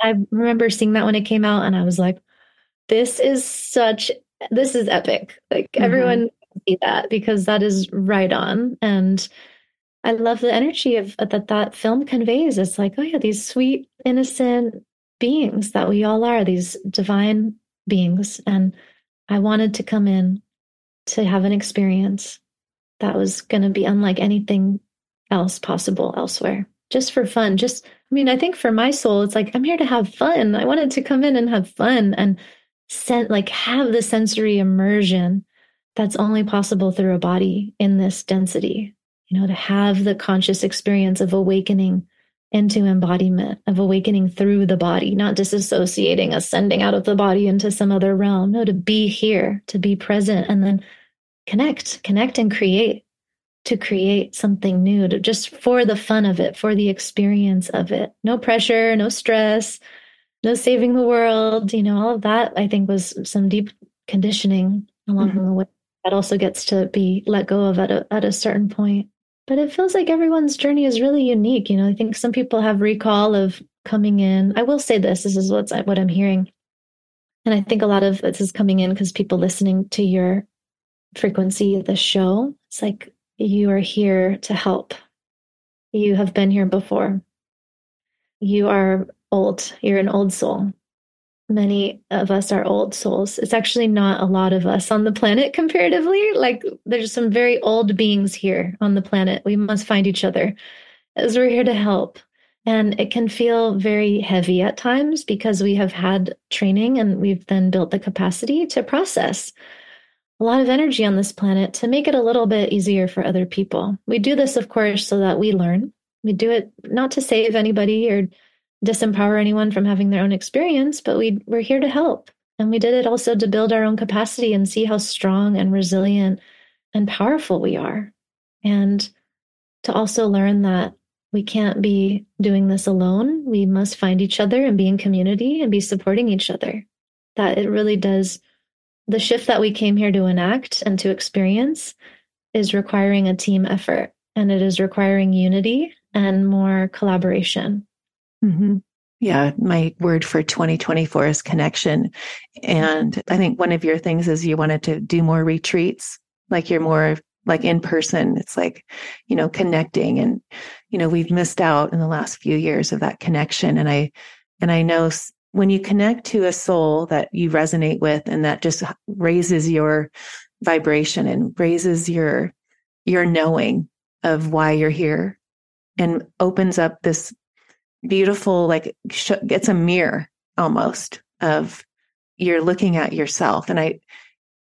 I remember seeing that when it came out and I was like this is such this is epic. Like mm-hmm. everyone see that because that is right on and I love the energy of uh, that that film conveys. It's like, oh yeah, these sweet innocent beings that we all are, these divine beings. And I wanted to come in to have an experience that was going to be unlike anything else possible elsewhere, just for fun. Just, I mean, I think for my soul, it's like, I'm here to have fun. I wanted to come in and have fun and sent, like have the sensory immersion that's only possible through a body in this density, you know, to have the conscious experience of awakening into embodiment of awakening through the body, not disassociating, ascending out of the body into some other realm. No, to be here, to be present, and then connect, connect and create, to create something new, to just for the fun of it, for the experience of it. No pressure, no stress, no saving the world. You know, all of that I think was some deep conditioning along mm-hmm. the way that also gets to be let go of at a, at a certain point but it feels like everyone's journey is really unique. You know, I think some people have recall of coming in. I will say this: this is what's what I'm hearing, and I think a lot of this is coming in because people listening to your frequency, the show. It's like you are here to help. You have been here before. You are old. You're an old soul many of us are old souls. It's actually not a lot of us on the planet comparatively. Like there's some very old beings here on the planet. We must find each other as we're here to help. And it can feel very heavy at times because we have had training and we've then built the capacity to process a lot of energy on this planet to make it a little bit easier for other people. We do this, of course, so that we learn. We do it not to save anybody or disempower anyone from having their own experience, but we we're here to help. And we did it also to build our own capacity and see how strong and resilient and powerful we are. And to also learn that we can't be doing this alone. We must find each other and be in community and be supporting each other. That it really does the shift that we came here to enact and to experience is requiring a team effort and it is requiring unity and more collaboration. Mm-hmm. Yeah, my word for 2024 is connection. And I think one of your things is you wanted to do more retreats, like you're more like in person. It's like, you know, connecting. And, you know, we've missed out in the last few years of that connection. And I, and I know when you connect to a soul that you resonate with and that just raises your vibration and raises your, your knowing of why you're here and opens up this beautiful, like sh- it's a mirror almost of you're looking at yourself. And I,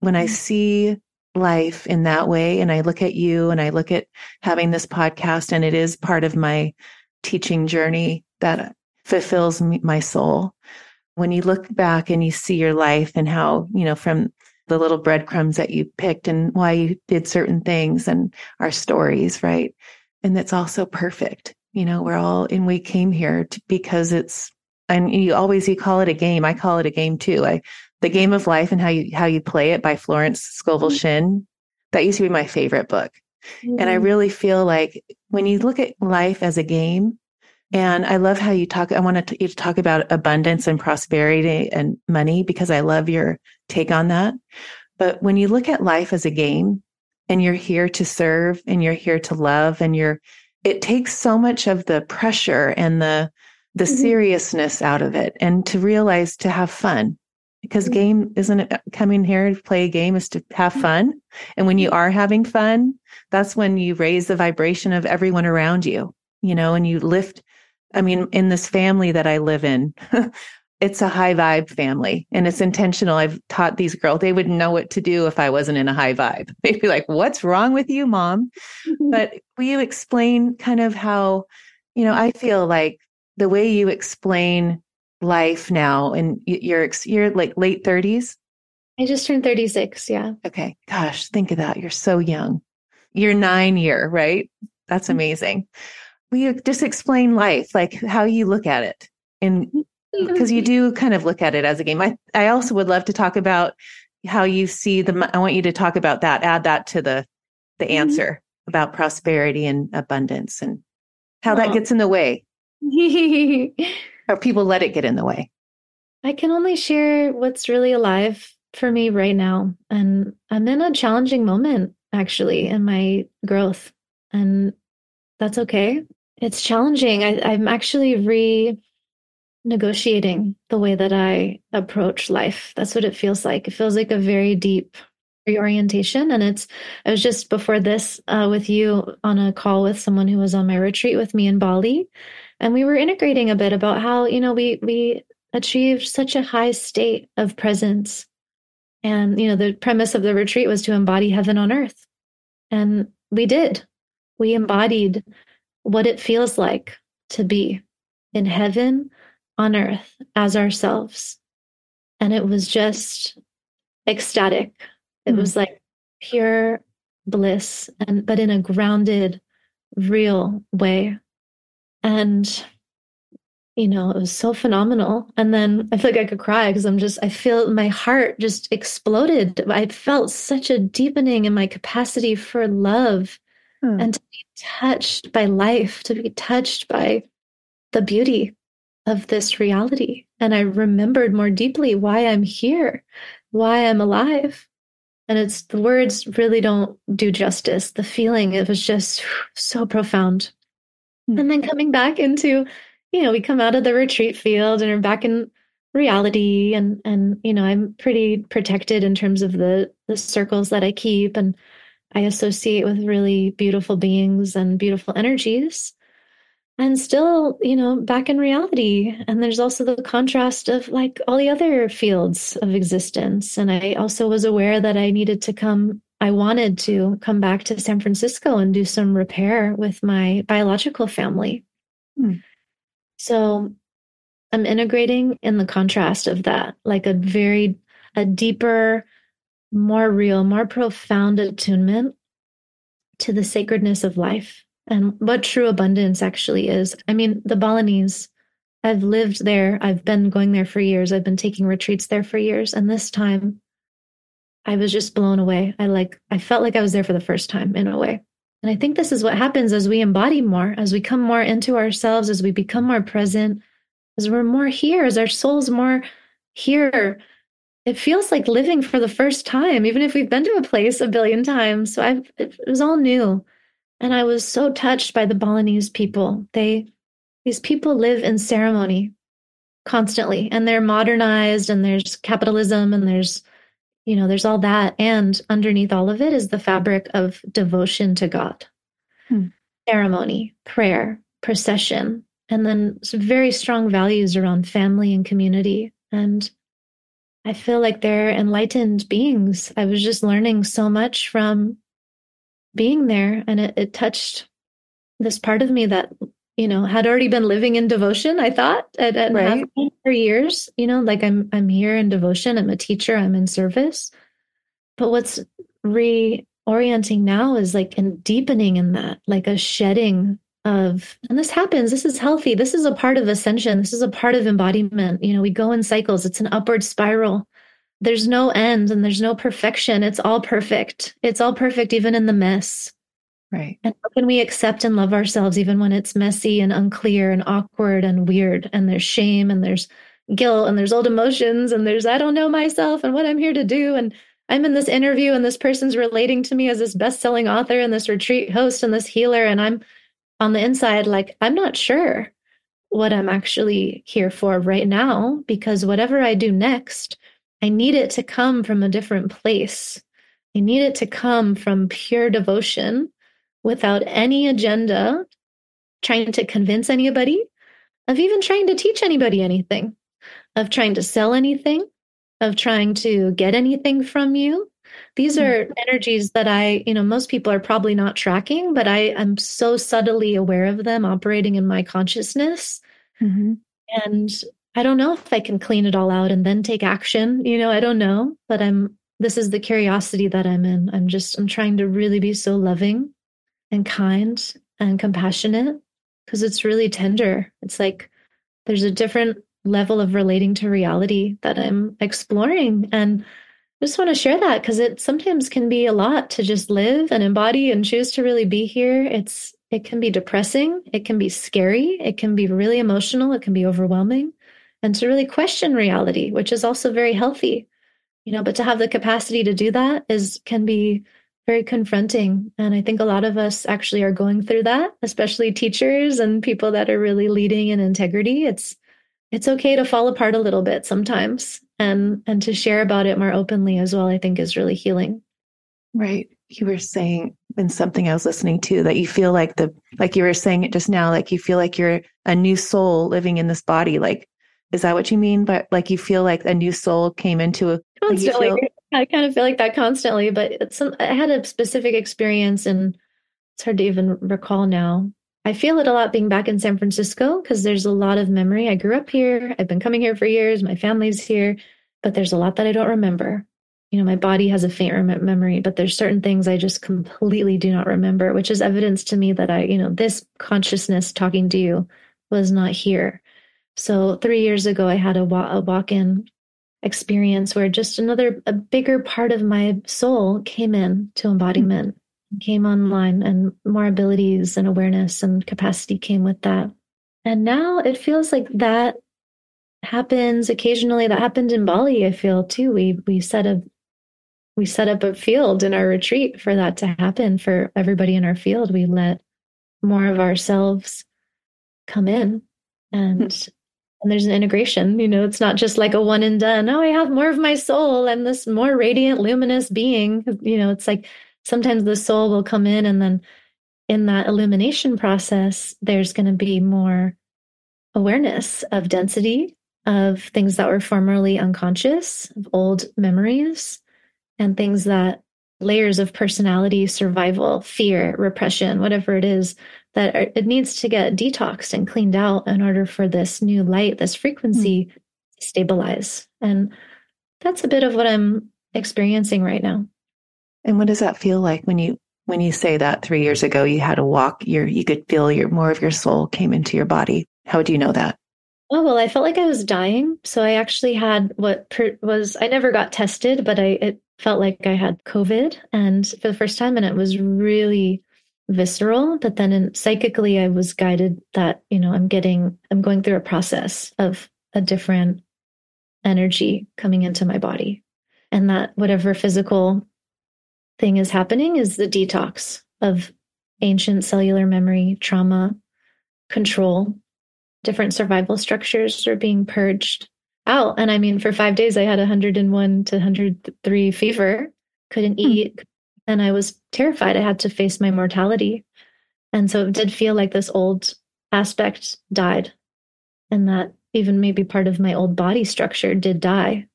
when I mm-hmm. see life in that way, and I look at you and I look at having this podcast, and it is part of my teaching journey that fulfills my soul. When you look back and you see your life and how, you know, from the little breadcrumbs that you picked and why you did certain things and our stories, right? And that's also perfect. You know, we're all, and we came here to, because it's, and you always, you call it a game. I call it a game too. I, the game of life and how you, how you play it by Florence Scovel mm-hmm. Shinn. That used to be my favorite book. Mm-hmm. And I mm-hmm. really feel like when you look at life as a game, and I love how you talk. I want to, you to talk about abundance and prosperity and money because I love your take on that. But when you look at life as a game and you're here to serve and you're here to love and you're, it takes so much of the pressure and the, the mm-hmm. seriousness out of it and to realize to have fun because mm-hmm. game isn't it coming here to play a game is to have mm-hmm. fun. And when you are having fun, that's when you raise the vibration of everyone around you, you know, and you lift I mean, in this family that I live in, it's a high vibe family and it's intentional. I've taught these girls, they wouldn't know what to do if I wasn't in a high vibe. They'd be like, what's wrong with you, mom? But will you explain kind of how, you know, I feel like the way you explain life now and you're, you're like late 30s? I just turned 36. Yeah. Okay. Gosh, think of that. You're so young. You're nine year, right? That's mm-hmm. amazing will you just explain life, like how you look at it? And because you do kind of look at it as a game. I, I also would love to talk about how you see the, I want you to talk about that, add that to the, the mm-hmm. answer mm-hmm. about prosperity and abundance and how that gets in the way. or people let it get in the way. I can only share what's really alive for me right now. And I'm in a challenging moment actually in my growth. And that's okay. It's challenging. I, I'm actually re negotiating the way that I approach life. That's what it feels like. It feels like a very deep reorientation. And it's, I was just before this uh, with you on a call with someone who was on my retreat with me in Bali. And we were integrating a bit about how, you know, we, we achieved such a high state of presence. And, you know, the premise of the retreat was to embody heaven on earth. And we did. We embodied what it feels like to be in heaven on earth as ourselves. And it was just ecstatic. It mm. was like pure bliss and but in a grounded real way. And you know, it was so phenomenal. And then I feel like I could cry because I'm just, I feel my heart just exploded. I felt such a deepening in my capacity for love hmm. and to be touched by life, to be touched by the beauty of this reality. And I remembered more deeply why I'm here, why I'm alive. And it's the words really don't do justice. The feeling, it was just so profound. Hmm. And then coming back into, you know, we come out of the retreat field and are back in reality and and you know i'm pretty protected in terms of the the circles that i keep and I associate with really beautiful beings and beautiful energies. And still, you know, back in reality. And there's also the contrast of like all the other fields of existence. And I also was aware that I needed to come, I wanted to come back to San Francisco and do some repair with my biological family. Hmm. So I'm integrating in the contrast of that, like a very, a deeper, more real, more profound attunement to the sacredness of life and what true abundance actually is. I mean, the Balinese, I've lived there. I've been going there for years. I've been taking retreats there for years. And this time I was just blown away. I like, I felt like I was there for the first time in a way. And I think this is what happens as we embody more, as we come more into ourselves, as we become more present, as we're more here, as our soul's more here. It feels like living for the first time, even if we've been to a place a billion times. So I've, it was all new. And I was so touched by the Balinese people. They, these people live in ceremony constantly and they're modernized and there's capitalism and there's, you know, there's all that. And underneath all of it is the fabric of devotion to God, hmm. ceremony, prayer, procession, and then some very strong values around family and community. And I feel like they're enlightened beings. I was just learning so much from being there and it, it touched this part of me that you know had already been living in devotion i thought and, and right. for years you know like i'm i'm here in devotion i'm a teacher i'm in service but what's reorienting now is like and deepening in that like a shedding of and this happens this is healthy this is a part of ascension this is a part of embodiment you know we go in cycles it's an upward spiral there's no end and there's no perfection. It's all perfect. It's all perfect, even in the mess. Right. And how can we accept and love ourselves even when it's messy and unclear and awkward and weird and there's shame and there's guilt and there's old emotions and there's I don't know myself and what I'm here to do and I'm in this interview and this person's relating to me as this best-selling author and this retreat host and this healer and I'm on the inside like I'm not sure what I'm actually here for right now because whatever I do next I need it to come from a different place. I need it to come from pure devotion without any agenda, trying to convince anybody, of even trying to teach anybody anything, of trying to sell anything, of trying to get anything from you. These are mm-hmm. energies that I, you know, most people are probably not tracking, but I am so subtly aware of them operating in my consciousness. Mm-hmm. And I don't know if I can clean it all out and then take action. You know, I don't know, but I'm, this is the curiosity that I'm in. I'm just, I'm trying to really be so loving and kind and compassionate because it's really tender. It's like there's a different level of relating to reality that I'm exploring. And I just want to share that because it sometimes can be a lot to just live and embody and choose to really be here. It's, it can be depressing. It can be scary. It can be really emotional. It can be overwhelming and to really question reality, which is also very healthy. You know, but to have the capacity to do that is can be very confronting. And I think a lot of us actually are going through that, especially teachers and people that are really leading in integrity. It's it's okay to fall apart a little bit sometimes and and to share about it more openly as well, I think is really healing. Right. You were saying in something I was listening to that you feel like the like you were saying it just now, like you feel like you're a new soul living in this body. Like is that what you mean? But like you feel like a new soul came into a constantly. Feel... I kind of feel like that constantly, but some, I had a specific experience and it's hard to even recall now. I feel it a lot being back in San Francisco because there's a lot of memory. I grew up here. I've been coming here for years. My family's here, but there's a lot that I don't remember. You know, my body has a faint rem- memory, but there's certain things I just completely do not remember, which is evidence to me that I, you know, this consciousness talking to you was not here. So three years ago, I had a, a walk-in experience where just another a bigger part of my soul came in to embodiment, mm-hmm. came online, and more abilities and awareness and capacity came with that. And now it feels like that happens occasionally. That happened in Bali. I feel too. We we set a we set up a field in our retreat for that to happen for everybody in our field. We let more of ourselves come in and mm-hmm and there's an integration you know it's not just like a one and done. Oh i have more of my soul and this more radiant luminous being. You know it's like sometimes the soul will come in and then in that illumination process there's going to be more awareness of density of things that were formerly unconscious of old memories and things that layers of personality survival fear repression whatever it is that are, it needs to get detoxed and cleaned out in order for this new light, this frequency mm. to stabilize. And that's a bit of what I'm experiencing right now. And what does that feel like when you when you say that three years ago you had a walk, your you could feel your more of your soul came into your body? How do you know that? Oh well, I felt like I was dying, so I actually had what per- was I never got tested, but I it felt like I had COVID, and for the first time, and it was really visceral. But then, in, psychically, I was guided that you know I'm getting I'm going through a process of a different energy coming into my body, and that whatever physical thing is happening is the detox of ancient cellular memory, trauma, control different survival structures are being purged out. And I mean, for five days, I had 101 to 103 fever, couldn't mm. eat, and I was terrified. I had to face my mortality. And so it did feel like this old aspect died, and that even maybe part of my old body structure did die.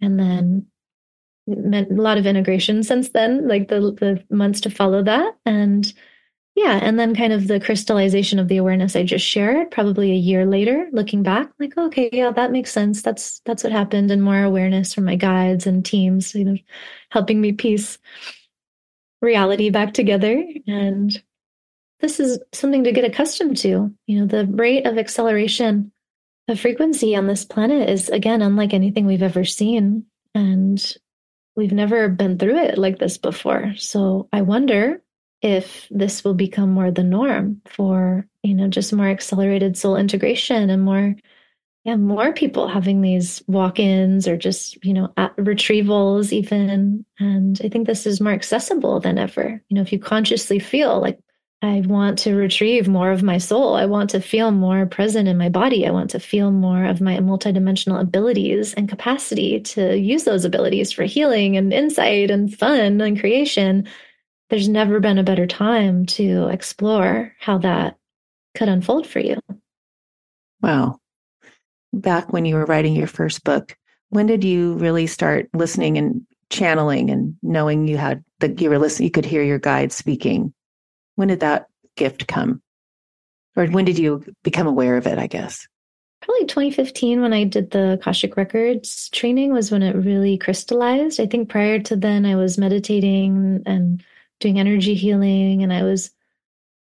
And then meant a lot of integration since then, like the the months to follow that. And yeah. And then kind of the crystallization of the awareness I just shared, probably a year later, looking back, like, okay, yeah, that makes sense. That's that's what happened. And more awareness from my guides and teams, you know, helping me piece reality back together. And this is something to get accustomed to. You know, the rate of acceleration of frequency on this planet is again unlike anything we've ever seen. And we've never been through it like this before. So I wonder if this will become more the norm for you know just more accelerated soul integration and more yeah more people having these walk-ins or just you know retrievals even and i think this is more accessible than ever you know if you consciously feel like i want to retrieve more of my soul i want to feel more present in my body i want to feel more of my multidimensional abilities and capacity to use those abilities for healing and insight and fun and creation there's never been a better time to explore how that could unfold for you. Wow. Back when you were writing your first book, when did you really start listening and channeling and knowing you had that you were listening, you could hear your guide speaking? When did that gift come? Or when did you become aware of it, I guess? Probably 2015 when I did the Akashic Records training was when it really crystallized. I think prior to then I was meditating and doing energy healing and I was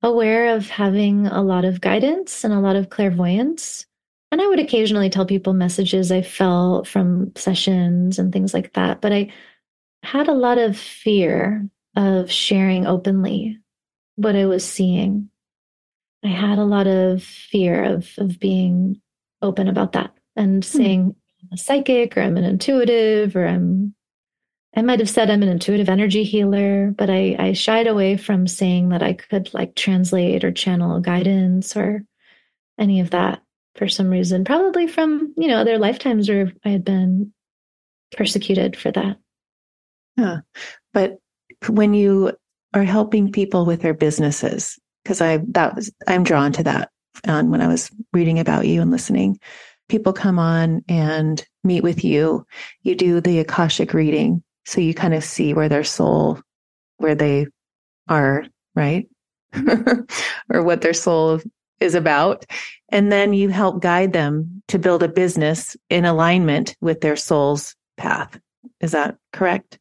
aware of having a lot of guidance and a lot of clairvoyance. And I would occasionally tell people messages I felt from sessions and things like that. But I had a lot of fear of sharing openly what I was seeing. I had a lot of fear of, of being open about that and hmm. saying I'm a psychic or I'm an intuitive or I'm I might have said I'm an intuitive energy healer, but I, I shied away from saying that I could like translate or channel guidance or any of that for some reason. Probably from, you know, other lifetimes where I had been persecuted for that. Yeah. But when you are helping people with their businesses, because I that was I'm drawn to that. And when I was reading about you and listening, people come on and meet with you. You do the Akashic reading so you kind of see where their soul, where they are, right? or what their soul is about. And then you help guide them to build a business in alignment with their soul's path. Is that correct?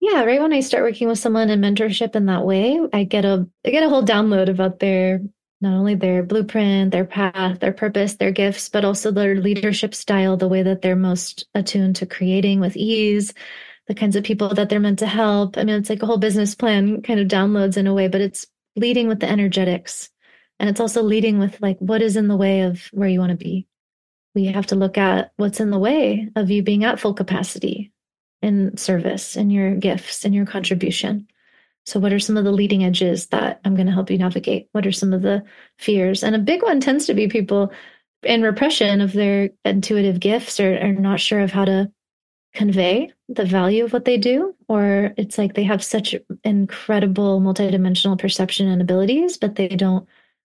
Yeah, right when I start working with someone in mentorship in that way, I get a I get a whole download about their not only their blueprint, their path, their purpose, their gifts, but also their leadership style, the way that they're most attuned to creating with ease, the kinds of people that they're meant to help. I mean, it's like a whole business plan kind of downloads in a way, but it's leading with the energetics. And it's also leading with like what is in the way of where you want to be. We have to look at what's in the way of you being at full capacity in service in your gifts in your contribution. So, what are some of the leading edges that I'm going to help you navigate? What are some of the fears? And a big one tends to be people in repression of their intuitive gifts or are not sure of how to convey the value of what they do or it's like they have such incredible multidimensional perception and abilities but they don't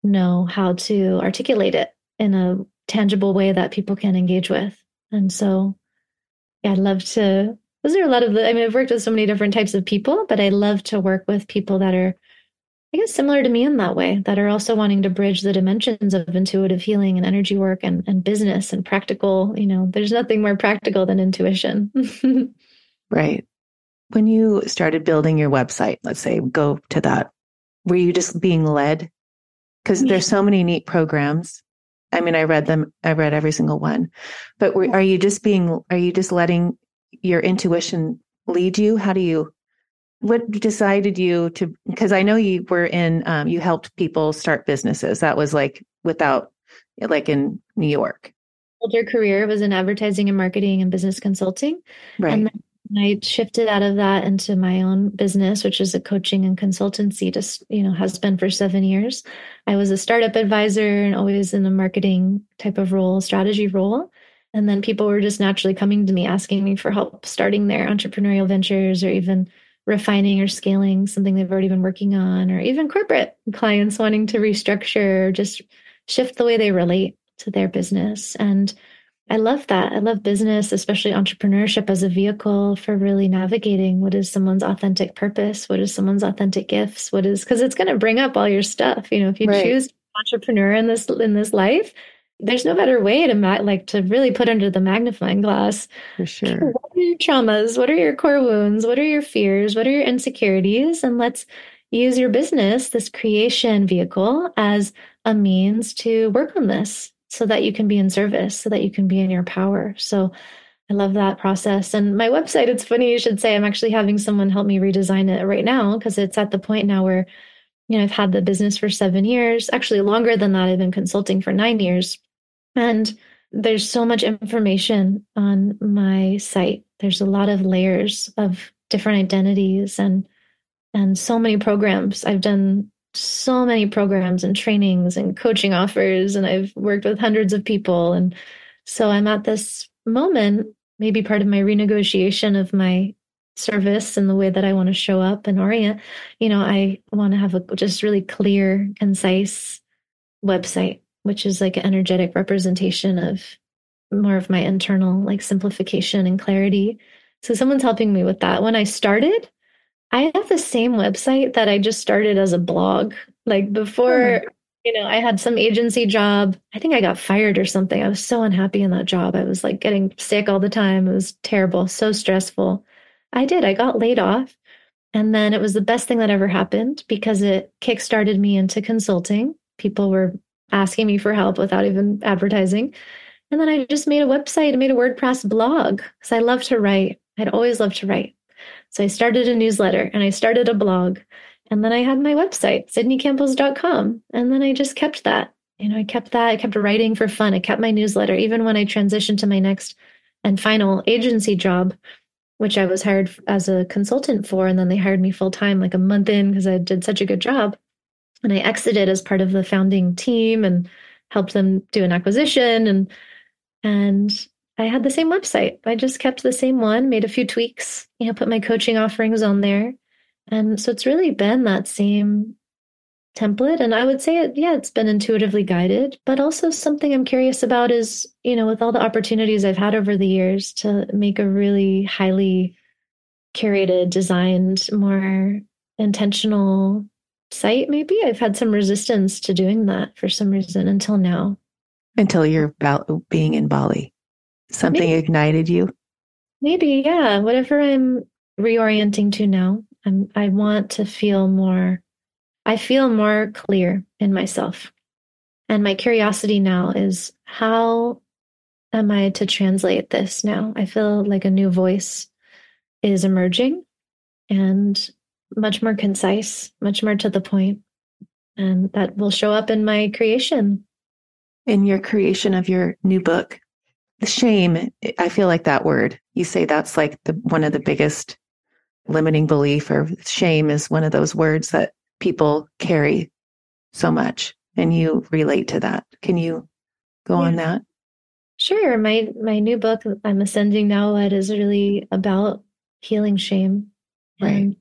know how to articulate it in a tangible way that people can engage with and so yeah, i'd love to those are a lot of the i mean i've worked with so many different types of people but i love to work with people that are I guess similar to me in that way, that are also wanting to bridge the dimensions of intuitive healing and energy work and, and business and practical. You know, there's nothing more practical than intuition. right. When you started building your website, let's say, go to that, were you just being led? Because there's so many neat programs. I mean, I read them, I read every single one. But were, are you just being, are you just letting your intuition lead you? How do you what decided you to because i know you were in um, you helped people start businesses that was like without like in new york older career was in advertising and marketing and business consulting right and i shifted out of that into my own business which is a coaching and consultancy just you know has been for seven years i was a startup advisor and always in a marketing type of role strategy role and then people were just naturally coming to me asking me for help starting their entrepreneurial ventures or even refining or scaling something they've already been working on, or even corporate clients wanting to restructure, just shift the way they relate to their business. And I love that. I love business, especially entrepreneurship as a vehicle for really navigating what is someone's authentic purpose, what is someone's authentic gifts, what is because it's going to bring up all your stuff. You know, if you right. choose entrepreneur in this in this life, there's no better way to ma- like to really put under the magnifying glass for sure what are your traumas what are your core wounds what are your fears what are your insecurities and let's use your business this creation vehicle as a means to work on this so that you can be in service so that you can be in your power so i love that process and my website it's funny you should say i'm actually having someone help me redesign it right now because it's at the point now where you know i've had the business for seven years actually longer than that i've been consulting for nine years and there's so much information on my site. There's a lot of layers of different identities and and so many programs. I've done so many programs and trainings and coaching offers and I've worked with hundreds of people and so I'm at this moment maybe part of my renegotiation of my service and the way that I want to show up and orient. You know, I want to have a just really clear, concise website which is like an energetic representation of more of my internal like simplification and clarity. So someone's helping me with that. When I started, I have the same website that I just started as a blog. Like before, oh you know, I had some agency job. I think I got fired or something. I was so unhappy in that job. I was like getting sick all the time. It was terrible, so stressful. I did. I got laid off. And then it was the best thing that ever happened because it kickstarted me into consulting. People were asking me for help without even advertising. And then I just made a website and made a WordPress blog because I love to write. I'd always loved to write. So I started a newsletter and I started a blog. And then I had my website, sidneycampos.com. And then I just kept that. You know, I kept that. I kept writing for fun. I kept my newsletter, even when I transitioned to my next and final agency job, which I was hired as a consultant for. And then they hired me full time like a month in because I did such a good job and I exited as part of the founding team and helped them do an acquisition and and I had the same website. I just kept the same one, made a few tweaks, you know, put my coaching offerings on there. And so it's really been that same template and I would say it yeah, it's been intuitively guided, but also something I'm curious about is, you know, with all the opportunities I've had over the years to make a really highly curated, designed, more intentional site maybe i've had some resistance to doing that for some reason until now until you're about being in bali something maybe. ignited you? Maybe yeah. Whatever i'm reorienting to now i'm i want to feel more i feel more clear in myself. And my curiosity now is how am i to translate this now? I feel like a new voice is emerging and much more concise, much more to the point, and that will show up in my creation. In your creation of your new book, shame, I feel like that word, you say that's like the one of the biggest limiting belief or shame is one of those words that people carry so much and you relate to that. Can you go yeah. on that? Sure. My my new book, I'm Ascending Now, it is really about healing shame. Right. And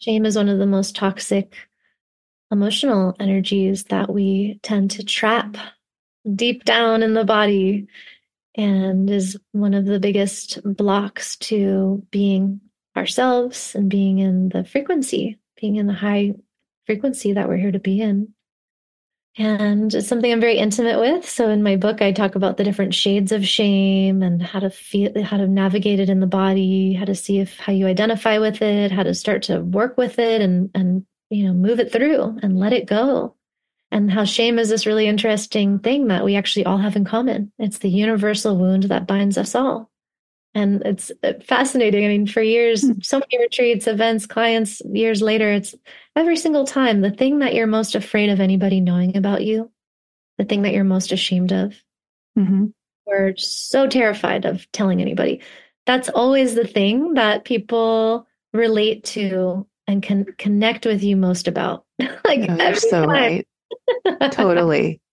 Shame is one of the most toxic emotional energies that we tend to trap deep down in the body and is one of the biggest blocks to being ourselves and being in the frequency, being in the high frequency that we're here to be in. And it's something I'm very intimate with. So in my book, I talk about the different shades of shame and how to feel, how to navigate it in the body, how to see if how you identify with it, how to start to work with it and and you know move it through and let it go. And how shame is this really interesting thing that we actually all have in common. It's the universal wound that binds us all. And it's uh, fascinating. I mean, for years, hmm. so many retreats, events, clients, years later, it's every single time the thing that you're most afraid of anybody knowing about you, the thing that you're most ashamed of, mm-hmm. or so terrified of telling anybody. That's always the thing that people relate to and can connect with you most about. like oh, you're so time. right. Totally.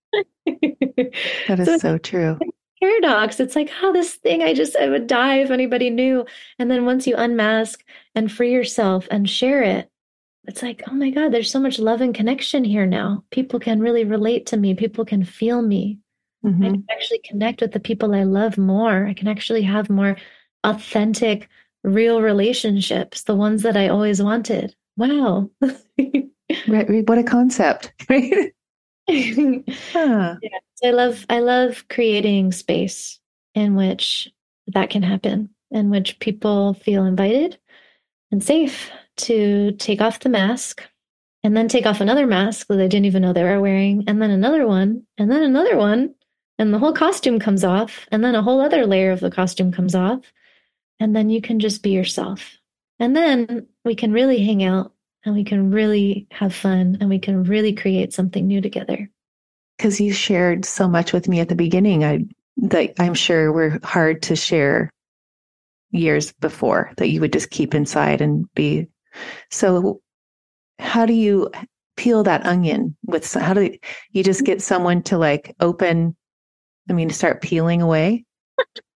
That is so, so true paradox. It's like, oh, this thing, I just, I would die if anybody knew. And then once you unmask and free yourself and share it, it's like, oh my God, there's so much love and connection here now. People can really relate to me. People can feel me. Mm-hmm. I can actually connect with the people I love more. I can actually have more authentic, real relationships, the ones that I always wanted. Wow. right. What a concept, right? huh. yeah. I love I love creating space in which that can happen, in which people feel invited and safe to take off the mask and then take off another mask that they didn't even know they were wearing, and then another one, and then another one, and the whole costume comes off, and then a whole other layer of the costume comes off, and then you can just be yourself. And then we can really hang out and we can really have fun and we can really create something new together. Because you shared so much with me at the beginning I that I'm sure were hard to share years before that you would just keep inside and be. So how do you peel that onion with how do you just mm-hmm. get someone to like open I mean start peeling away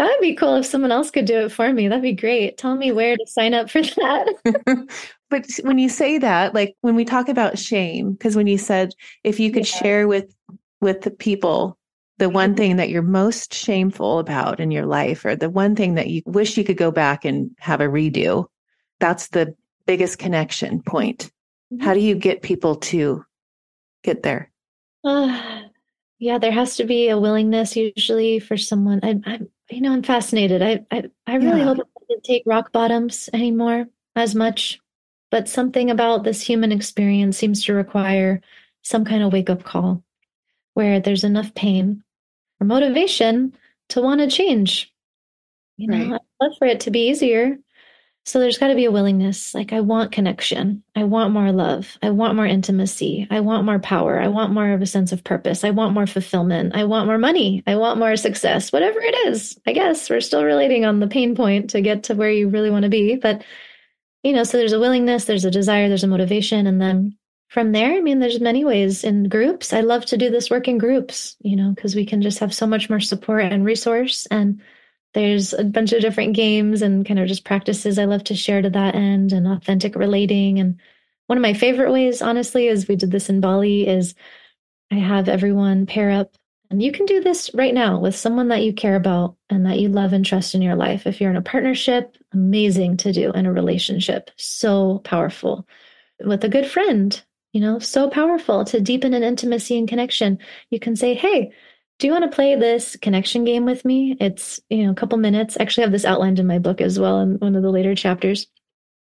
That'd be cool if someone else could do it for me. That'd be great. Tell me where to sign up for that. but when you say that, like when we talk about shame, because when you said if you could yeah. share with with the people the one thing that you're most shameful about in your life or the one thing that you wish you could go back and have a redo, that's the biggest connection point. Mm-hmm. How do you get people to get there? Uh, yeah, there has to be a willingness usually for someone. I, I you know, I'm fascinated. I I, I really yeah. hope I didn't take rock bottoms anymore as much, but something about this human experience seems to require some kind of wake up call where there's enough pain or motivation to want to change. You know, right. I'd love for it to be easier, so there's got to be a willingness. Like, I want connection. I want more love. I want more intimacy. I want more power. I want more of a sense of purpose. I want more fulfillment. I want more money. I want more success, whatever it is. I guess we're still relating on the pain point to get to where you really want to be. But, you know, so there's a willingness, there's a desire, there's a motivation. And then from there, I mean, there's many ways in groups. I love to do this work in groups, you know, because we can just have so much more support and resource and there's a bunch of different games and kind of just practices I love to share to that end and authentic relating. And one of my favorite ways, honestly, is we did this in Bali, is I have everyone pair up. And you can do this right now with someone that you care about and that you love and trust in your life. If you're in a partnership, amazing to do in a relationship. So powerful. With a good friend, you know, so powerful to deepen an intimacy and connection. You can say, Hey, do you want to play this connection game with me? It's, you know, a couple minutes. Actually, I actually have this outlined in my book as well in one of the later chapters.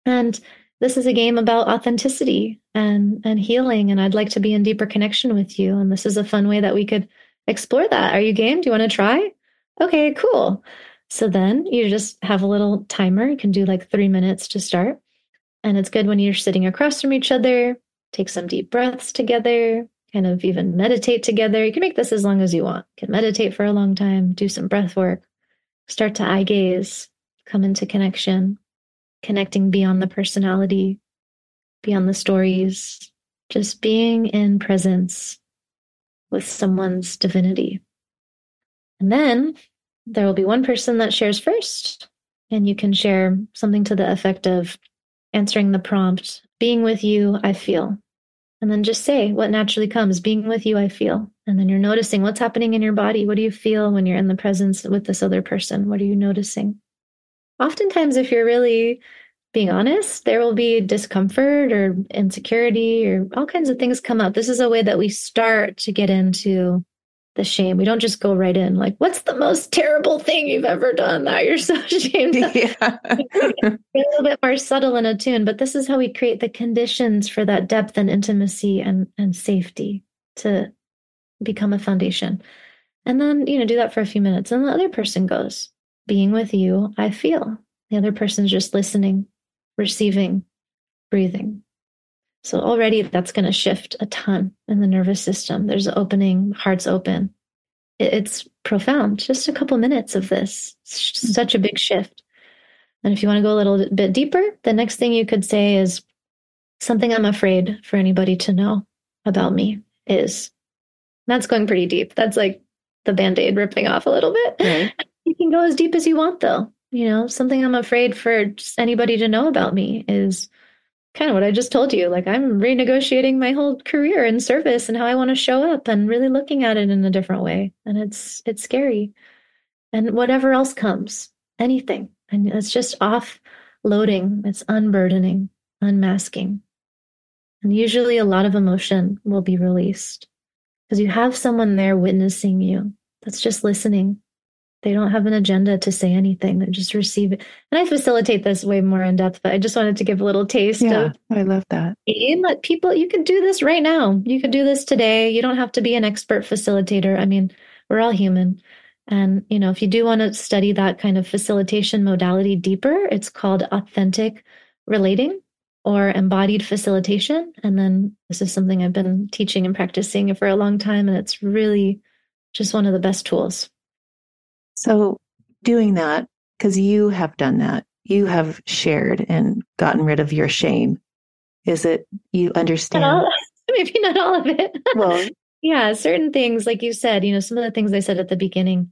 And this is a game about authenticity and and healing and I'd like to be in deeper connection with you and this is a fun way that we could explore that. Are you game? Do you want to try? Okay, cool. So then you just have a little timer. You can do like 3 minutes to start. And it's good when you're sitting across from each other, take some deep breaths together, kind of even meditate together. You can make this as long as you want. You can meditate for a long time, do some breath work, start to eye gaze, come into connection, connecting beyond the personality, beyond the stories, just being in presence with someone's divinity. And then there will be one person that shares first, and you can share something to the effect of answering the prompt Being with you, I feel. And then just say what naturally comes being with you, I feel. And then you're noticing what's happening in your body. What do you feel when you're in the presence with this other person? What are you noticing? Oftentimes, if you're really being honest, there will be discomfort or insecurity or all kinds of things come up. This is a way that we start to get into the shame. We don't just go right in like, what's the most terrible thing you've ever done that you're so ashamed of? Yeah. a little bit more subtle and attuned, but this is how we create the conditions for that depth and intimacy and, and safety to become a foundation. And then, you know, do that for a few minutes. And the other person goes, being with you, I feel. The other person's just listening, receiving, breathing. So already that's going to shift a ton in the nervous system. There's opening, heart's open. It's profound. Just a couple minutes of this. It's hmm. such a big shift. And if you want to go a little bit deeper, the next thing you could say is something I'm afraid for anybody to know about me is. That's going pretty deep. That's like the band aid ripping off a little bit. Right. You can go as deep as you want, though. You know, something I'm afraid for anybody to know about me is kind of what I just told you. Like I'm renegotiating my whole career and service and how I want to show up and really looking at it in a different way. And it's it's scary. And whatever else comes, anything. And it's just offloading, it's unburdening, unmasking. And usually a lot of emotion will be released because you have someone there witnessing you that's just listening they don't have an agenda to say anything. They just receive it. And I facilitate this way more in depth, but I just wanted to give a little taste yeah, of I love that. And let people you can do this right now. You could do this today. You don't have to be an expert facilitator. I mean, we're all human. And you know, if you do want to study that kind of facilitation modality deeper, it's called authentic relating or embodied facilitation. And then this is something I've been teaching and practicing for a long time. And it's really just one of the best tools. So, doing that, because you have done that, you have shared and gotten rid of your shame. Is it you understand? Not maybe not all of it. Well, yeah, certain things, like you said, you know, some of the things I said at the beginning,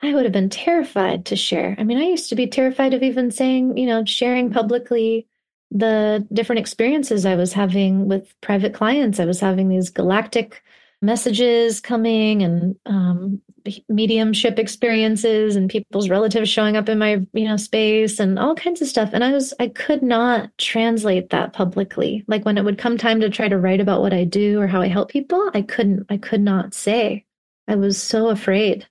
I would have been terrified to share. I mean, I used to be terrified of even saying, you know, sharing publicly the different experiences I was having with private clients. I was having these galactic messages coming and um, mediumship experiences and people's relatives showing up in my you know space and all kinds of stuff. And i was i could not translate that publicly. Like when it would come time to try to write about what i do or how i help people i couldn't i could not say. I was so afraid.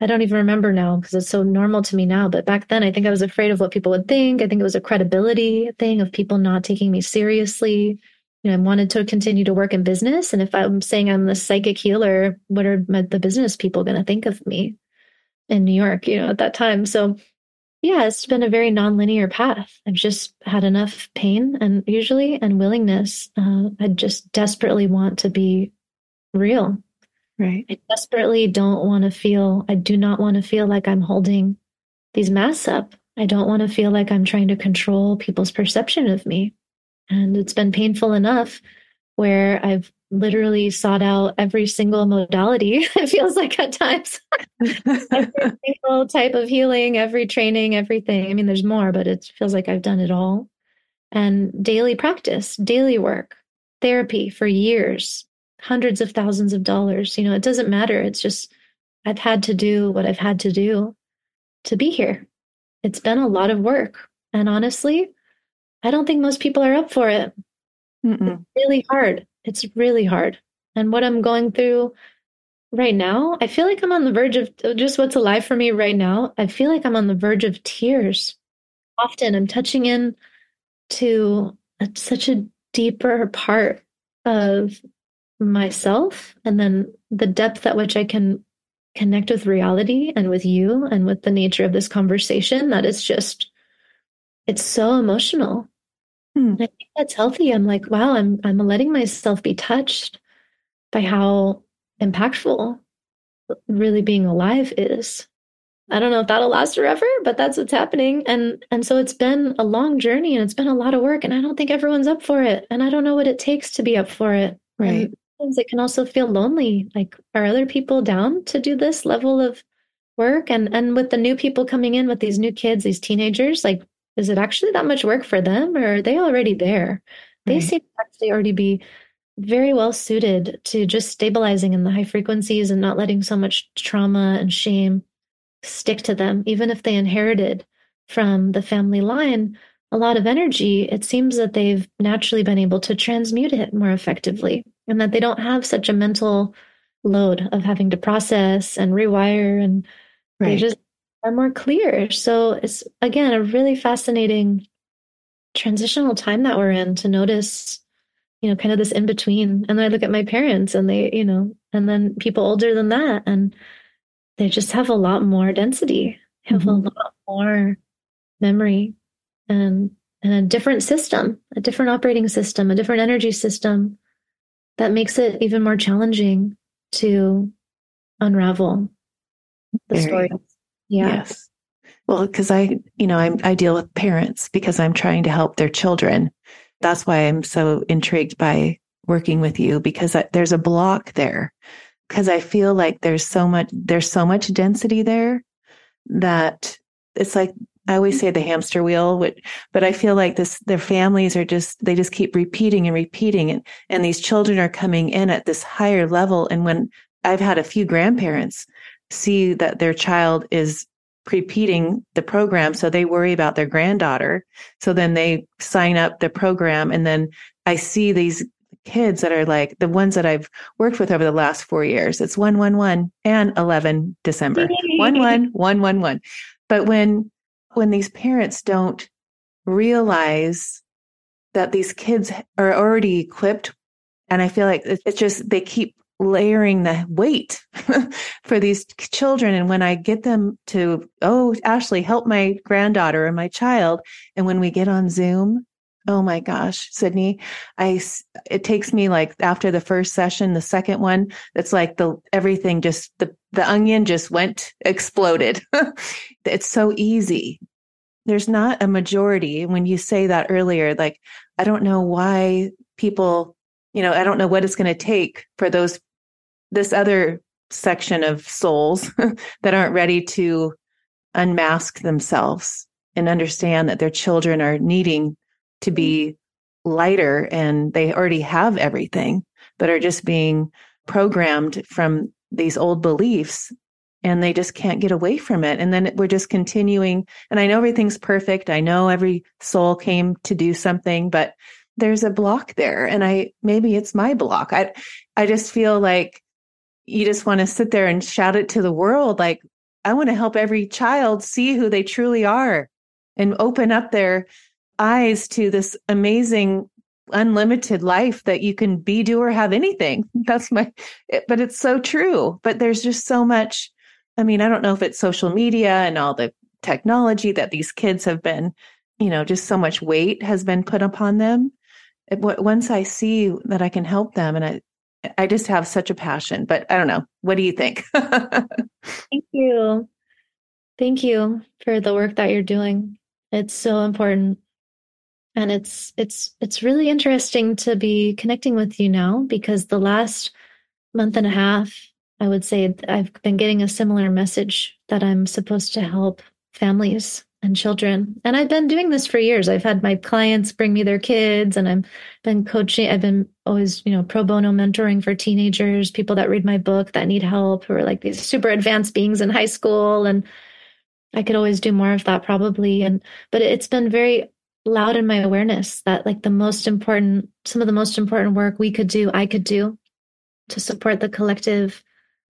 I don't even remember now because it's so normal to me now but back then i think i was afraid of what people would think. I think it was a credibility thing of people not taking me seriously you know, I wanted to continue to work in business. And if I'm saying I'm the psychic healer, what are my, the business people going to think of me in New York, you know, at that time? So, yeah, it's been a very nonlinear path. I've just had enough pain and usually and willingness. Uh, I just desperately want to be real. Right. I desperately don't want to feel, I do not want to feel like I'm holding these masks up. I don't want to feel like I'm trying to control people's perception of me. And it's been painful enough where I've literally sought out every single modality. it feels like at times every single type of healing, every training, everything. I mean, there's more, but it feels like I've done it all. And daily practice, daily work, therapy for years, hundreds of thousands of dollars. You know, it doesn't matter. It's just I've had to do what I've had to do to be here. It's been a lot of work. And honestly, I don't think most people are up for it. Mm-mm. It's really hard. It's really hard. And what I'm going through right now, I feel like I'm on the verge of uh, just what's alive for me right now. I feel like I'm on the verge of tears. Often I'm touching in to a, such a deeper part of myself and then the depth at which I can connect with reality and with you and with the nature of this conversation that is just it's so emotional Hmm. I think that's healthy. I'm like, wow, I'm I'm letting myself be touched by how impactful really being alive is. I don't know if that'll last forever, but that's what's happening. And and so it's been a long journey and it's been a lot of work. And I don't think everyone's up for it. And I don't know what it takes to be up for it. Right. And it can also feel lonely. Like, are other people down to do this level of work? And and with the new people coming in with these new kids, these teenagers, like is it actually that much work for them or are they already there? They right. seem to actually already be very well suited to just stabilizing in the high frequencies and not letting so much trauma and shame stick to them, even if they inherited from the family line a lot of energy, it seems that they've naturally been able to transmute it more effectively and that they don't have such a mental load of having to process and rewire and right. they just are more clear. So it's again a really fascinating transitional time that we're in to notice, you know, kind of this in between. And I look at my parents and they, you know, and then people older than that and they just have a lot more density, have mm-hmm. a lot more memory and and a different system, a different operating system, a different energy system that makes it even more challenging to unravel the story. Yeah. Yes. Well, because I, you know, I'm, I deal with parents because I'm trying to help their children. That's why I'm so intrigued by working with you because I, there's a block there. Because I feel like there's so much, there's so much density there that it's like I always say the hamster wheel, but, but I feel like this, their families are just, they just keep repeating and repeating and, and these children are coming in at this higher level. And when I've had a few grandparents see that their child is repeating the program. So they worry about their granddaughter. So then they sign up the program. And then I see these kids that are like the ones that I've worked with over the last four years. It's one, one, one and 11 December, one, one, one, one, one. But when when these parents don't realize that these kids are already equipped and i feel like it's just they keep layering the weight for these children. And when i get them to oh ashley help my granddaughter and my child. And when we get on zoom oh my gosh Sidney i it takes me like after the first session the second one it's like the everything just the the onion just went exploded. It's so easy. There's not a majority. When you say that earlier like i don't know why people you know i don't know what it's going to take for those this other section of souls that aren't ready to unmask themselves and understand that their children are needing to be lighter and they already have everything but are just being programmed from these old beliefs and they just can't get away from it. And then we're just continuing. And I know everything's perfect. I know every soul came to do something, but there's a block there. And I, maybe it's my block. I, I just feel like you just want to sit there and shout it to the world. Like, I want to help every child see who they truly are and open up their eyes to this amazing unlimited life that you can be, do, or have anything. That's my, but it's so true. But there's just so much I mean, I don't know if it's social media and all the technology that these kids have been, you know, just so much weight has been put upon them. Once I see that I can help them and I, I just have such a passion, but I don't know. What do you think? Thank you. Thank you for the work that you're doing. It's so important. And it's it's it's really interesting to be connecting with you now because the last month and a half I would say I've been getting a similar message that I'm supposed to help families and children. And I've been doing this for years. I've had my clients bring me their kids and I've been coaching. I've been always, you know, pro bono mentoring for teenagers, people that read my book that need help, who are like these super advanced beings in high school. And I could always do more of that probably. And, but it's been very loud in my awareness that like the most important, some of the most important work we could do, I could do to support the collective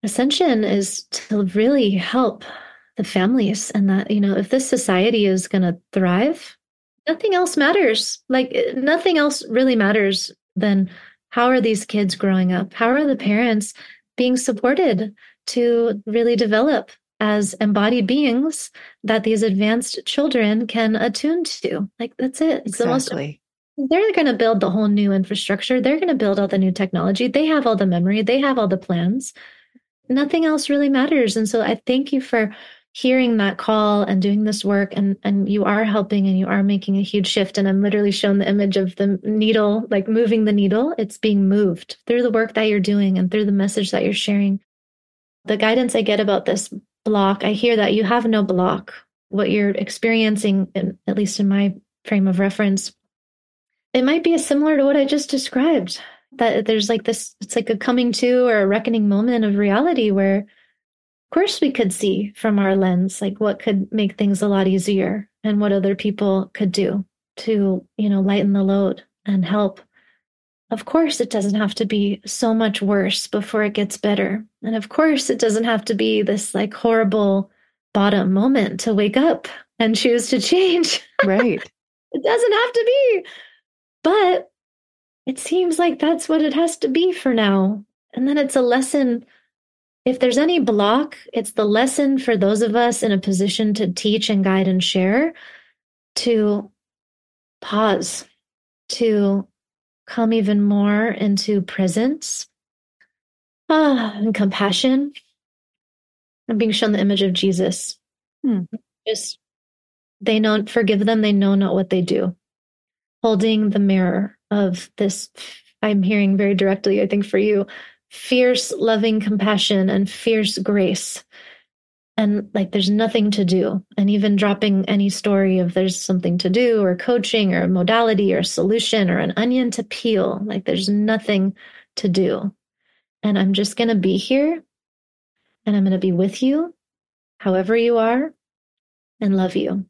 ascension is to really help the families and that you know if this society is going to thrive nothing else matters. Like eh, nothing else really matters than how are these kids growing up? How are the parents being supported to really develop as embodied beings that these advanced children can attune to? Like that's it. It's exactly. the most they're going to build the whole new infrastructure. They're going to build all the new technology. They have all the memory. They have all the plans. Nothing else really matters. And so I thank you for hearing that call and doing this work and and you are helping and you are making a huge shift and i'm literally shown the image of the needle like moving the needle. It's being moved through the work that you're doing and through the message that you're sharing. The guidance i get about this block i hear that you have no block. What you're experiencing in, at least in my frame of reference it might be similar to what i just described that there's like this it's like a coming to or a reckoning moment of reality where course we could see from our lens like what could make things a lot easier and what other people could do to, you know, lighten the load and help. Of course, it doesn't have to be so much worse before it gets better. And of course, it doesn't have to be this like horrible bottom moment to wake up and choose to change. Right. it doesn't have to be. But it seems like that's what it has to be for now. And then it's a lesson. If there's any block, it's the lesson for those of us in a position to teach and guide and share to pause, to come even more into presence ah, and compassion. I'm being shown the image of Jesus. Hmm. Just they know, not forgive them, they know not what they do. Holding the mirror of this, I'm hearing very directly, I think for you, fierce loving compassion and fierce grace. And like there's nothing to do. And even dropping any story of there's something to do or coaching or a modality or solution or an onion to peel, like there's nothing to do. And I'm just going to be here and I'm going to be with you, however you are, and love you.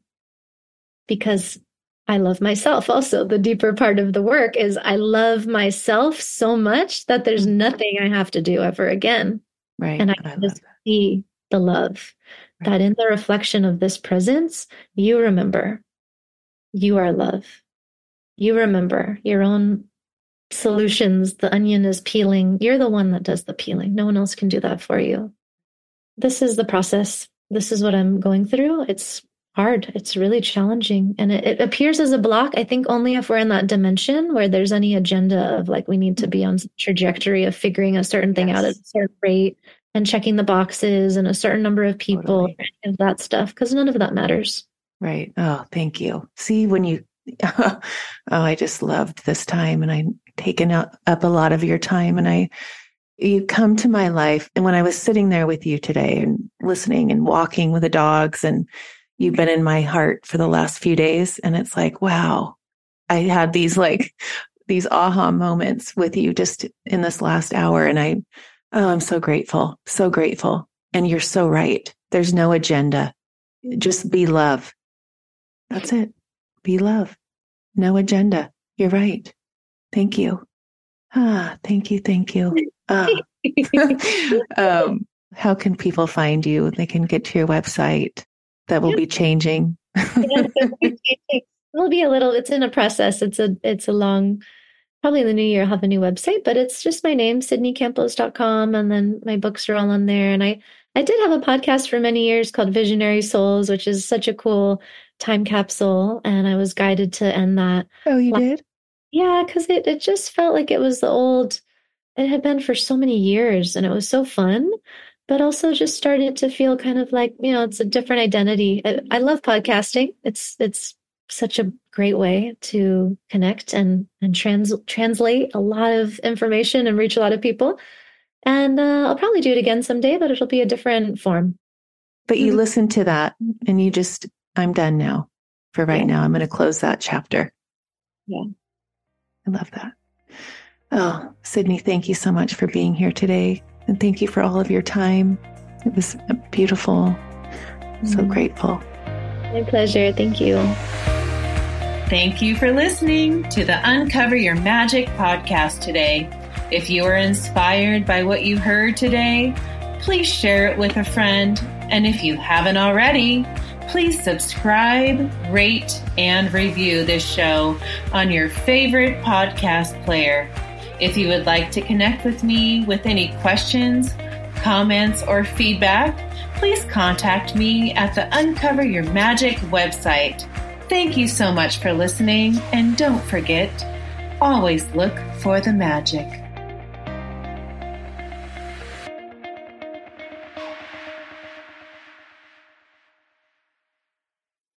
Because I love myself also. The deeper part of the work is I love myself so much that there's mm-hmm. nothing I have to do ever again. Right. And I can just see the love right. that in the reflection of this presence, you remember you are love. You remember your own solutions. The onion is peeling. You're the one that does the peeling. No one else can do that for you. This is the process. This is what I'm going through. It's hard. It's really challenging. And it, it, appears as a block, I think, only if we're in that dimension where there's any agenda of like we need to be on trajectory of figuring a certain thing yes. out at a certain rate and checking the boxes and a certain number of people totally. and that stuff, because none of that matters. Right. Oh, thank you. See, when you, oh, I just loved this time and I'm taken up a lot of your time and I, you come to my life. And when I was sitting there with you today and listening and walking with the dogs and you've been in my heart for the last few days. And it's like, wow, I had these like, these aha moments with you just in this last hour. And I, oh, I'm so grateful, so grateful. And you're so right. There's no agenda. Just be love. That's it. Be love. No agenda. You're right. Thank you. Ah, thank you. Thank you. Ah. um, how can people find you? They can get to your website that will be changing. It'll be a little. It's in a process. It's a. It's a long. Probably in the new year, I'll have a new website, but it's just my name, sidneycampos.com. And then my books are all on there. And I, I did have a podcast for many years called Visionary Souls, which is such a cool time capsule. And I was guided to end that. Oh, you did? Yeah, because it, it just felt like it was the old, it had been for so many years and it was so fun but also just started to feel kind of like you know it's a different identity. I, I, love podcasting. It's it's such a great way to connect and and trans translate a lot of information and reach a lot of people. And uh, i'll probably do it again someday but it'll be a different form. But you mm-hmm. listen to that and you just i'm done now. For right yeah. now i'm going to close that chapter. Yeah. I love that. Oh Sidney thank you so much for being here today and thank you for all of your time. It was beautiful. So mm. grateful. My pleasure. Thank you. Thank you for listening to the Uncover Your Magic podcast today. If you are inspired by what you heard today, please share it with a friend. And if you haven't already, please subscribe, rate, and review this show on your favorite podcast player. If you would like to connect with me with any questions, comments, or feedback, please contact me at the Uncover Your Magic website. Thank you so much for listening, and don't forget, always look for the magic.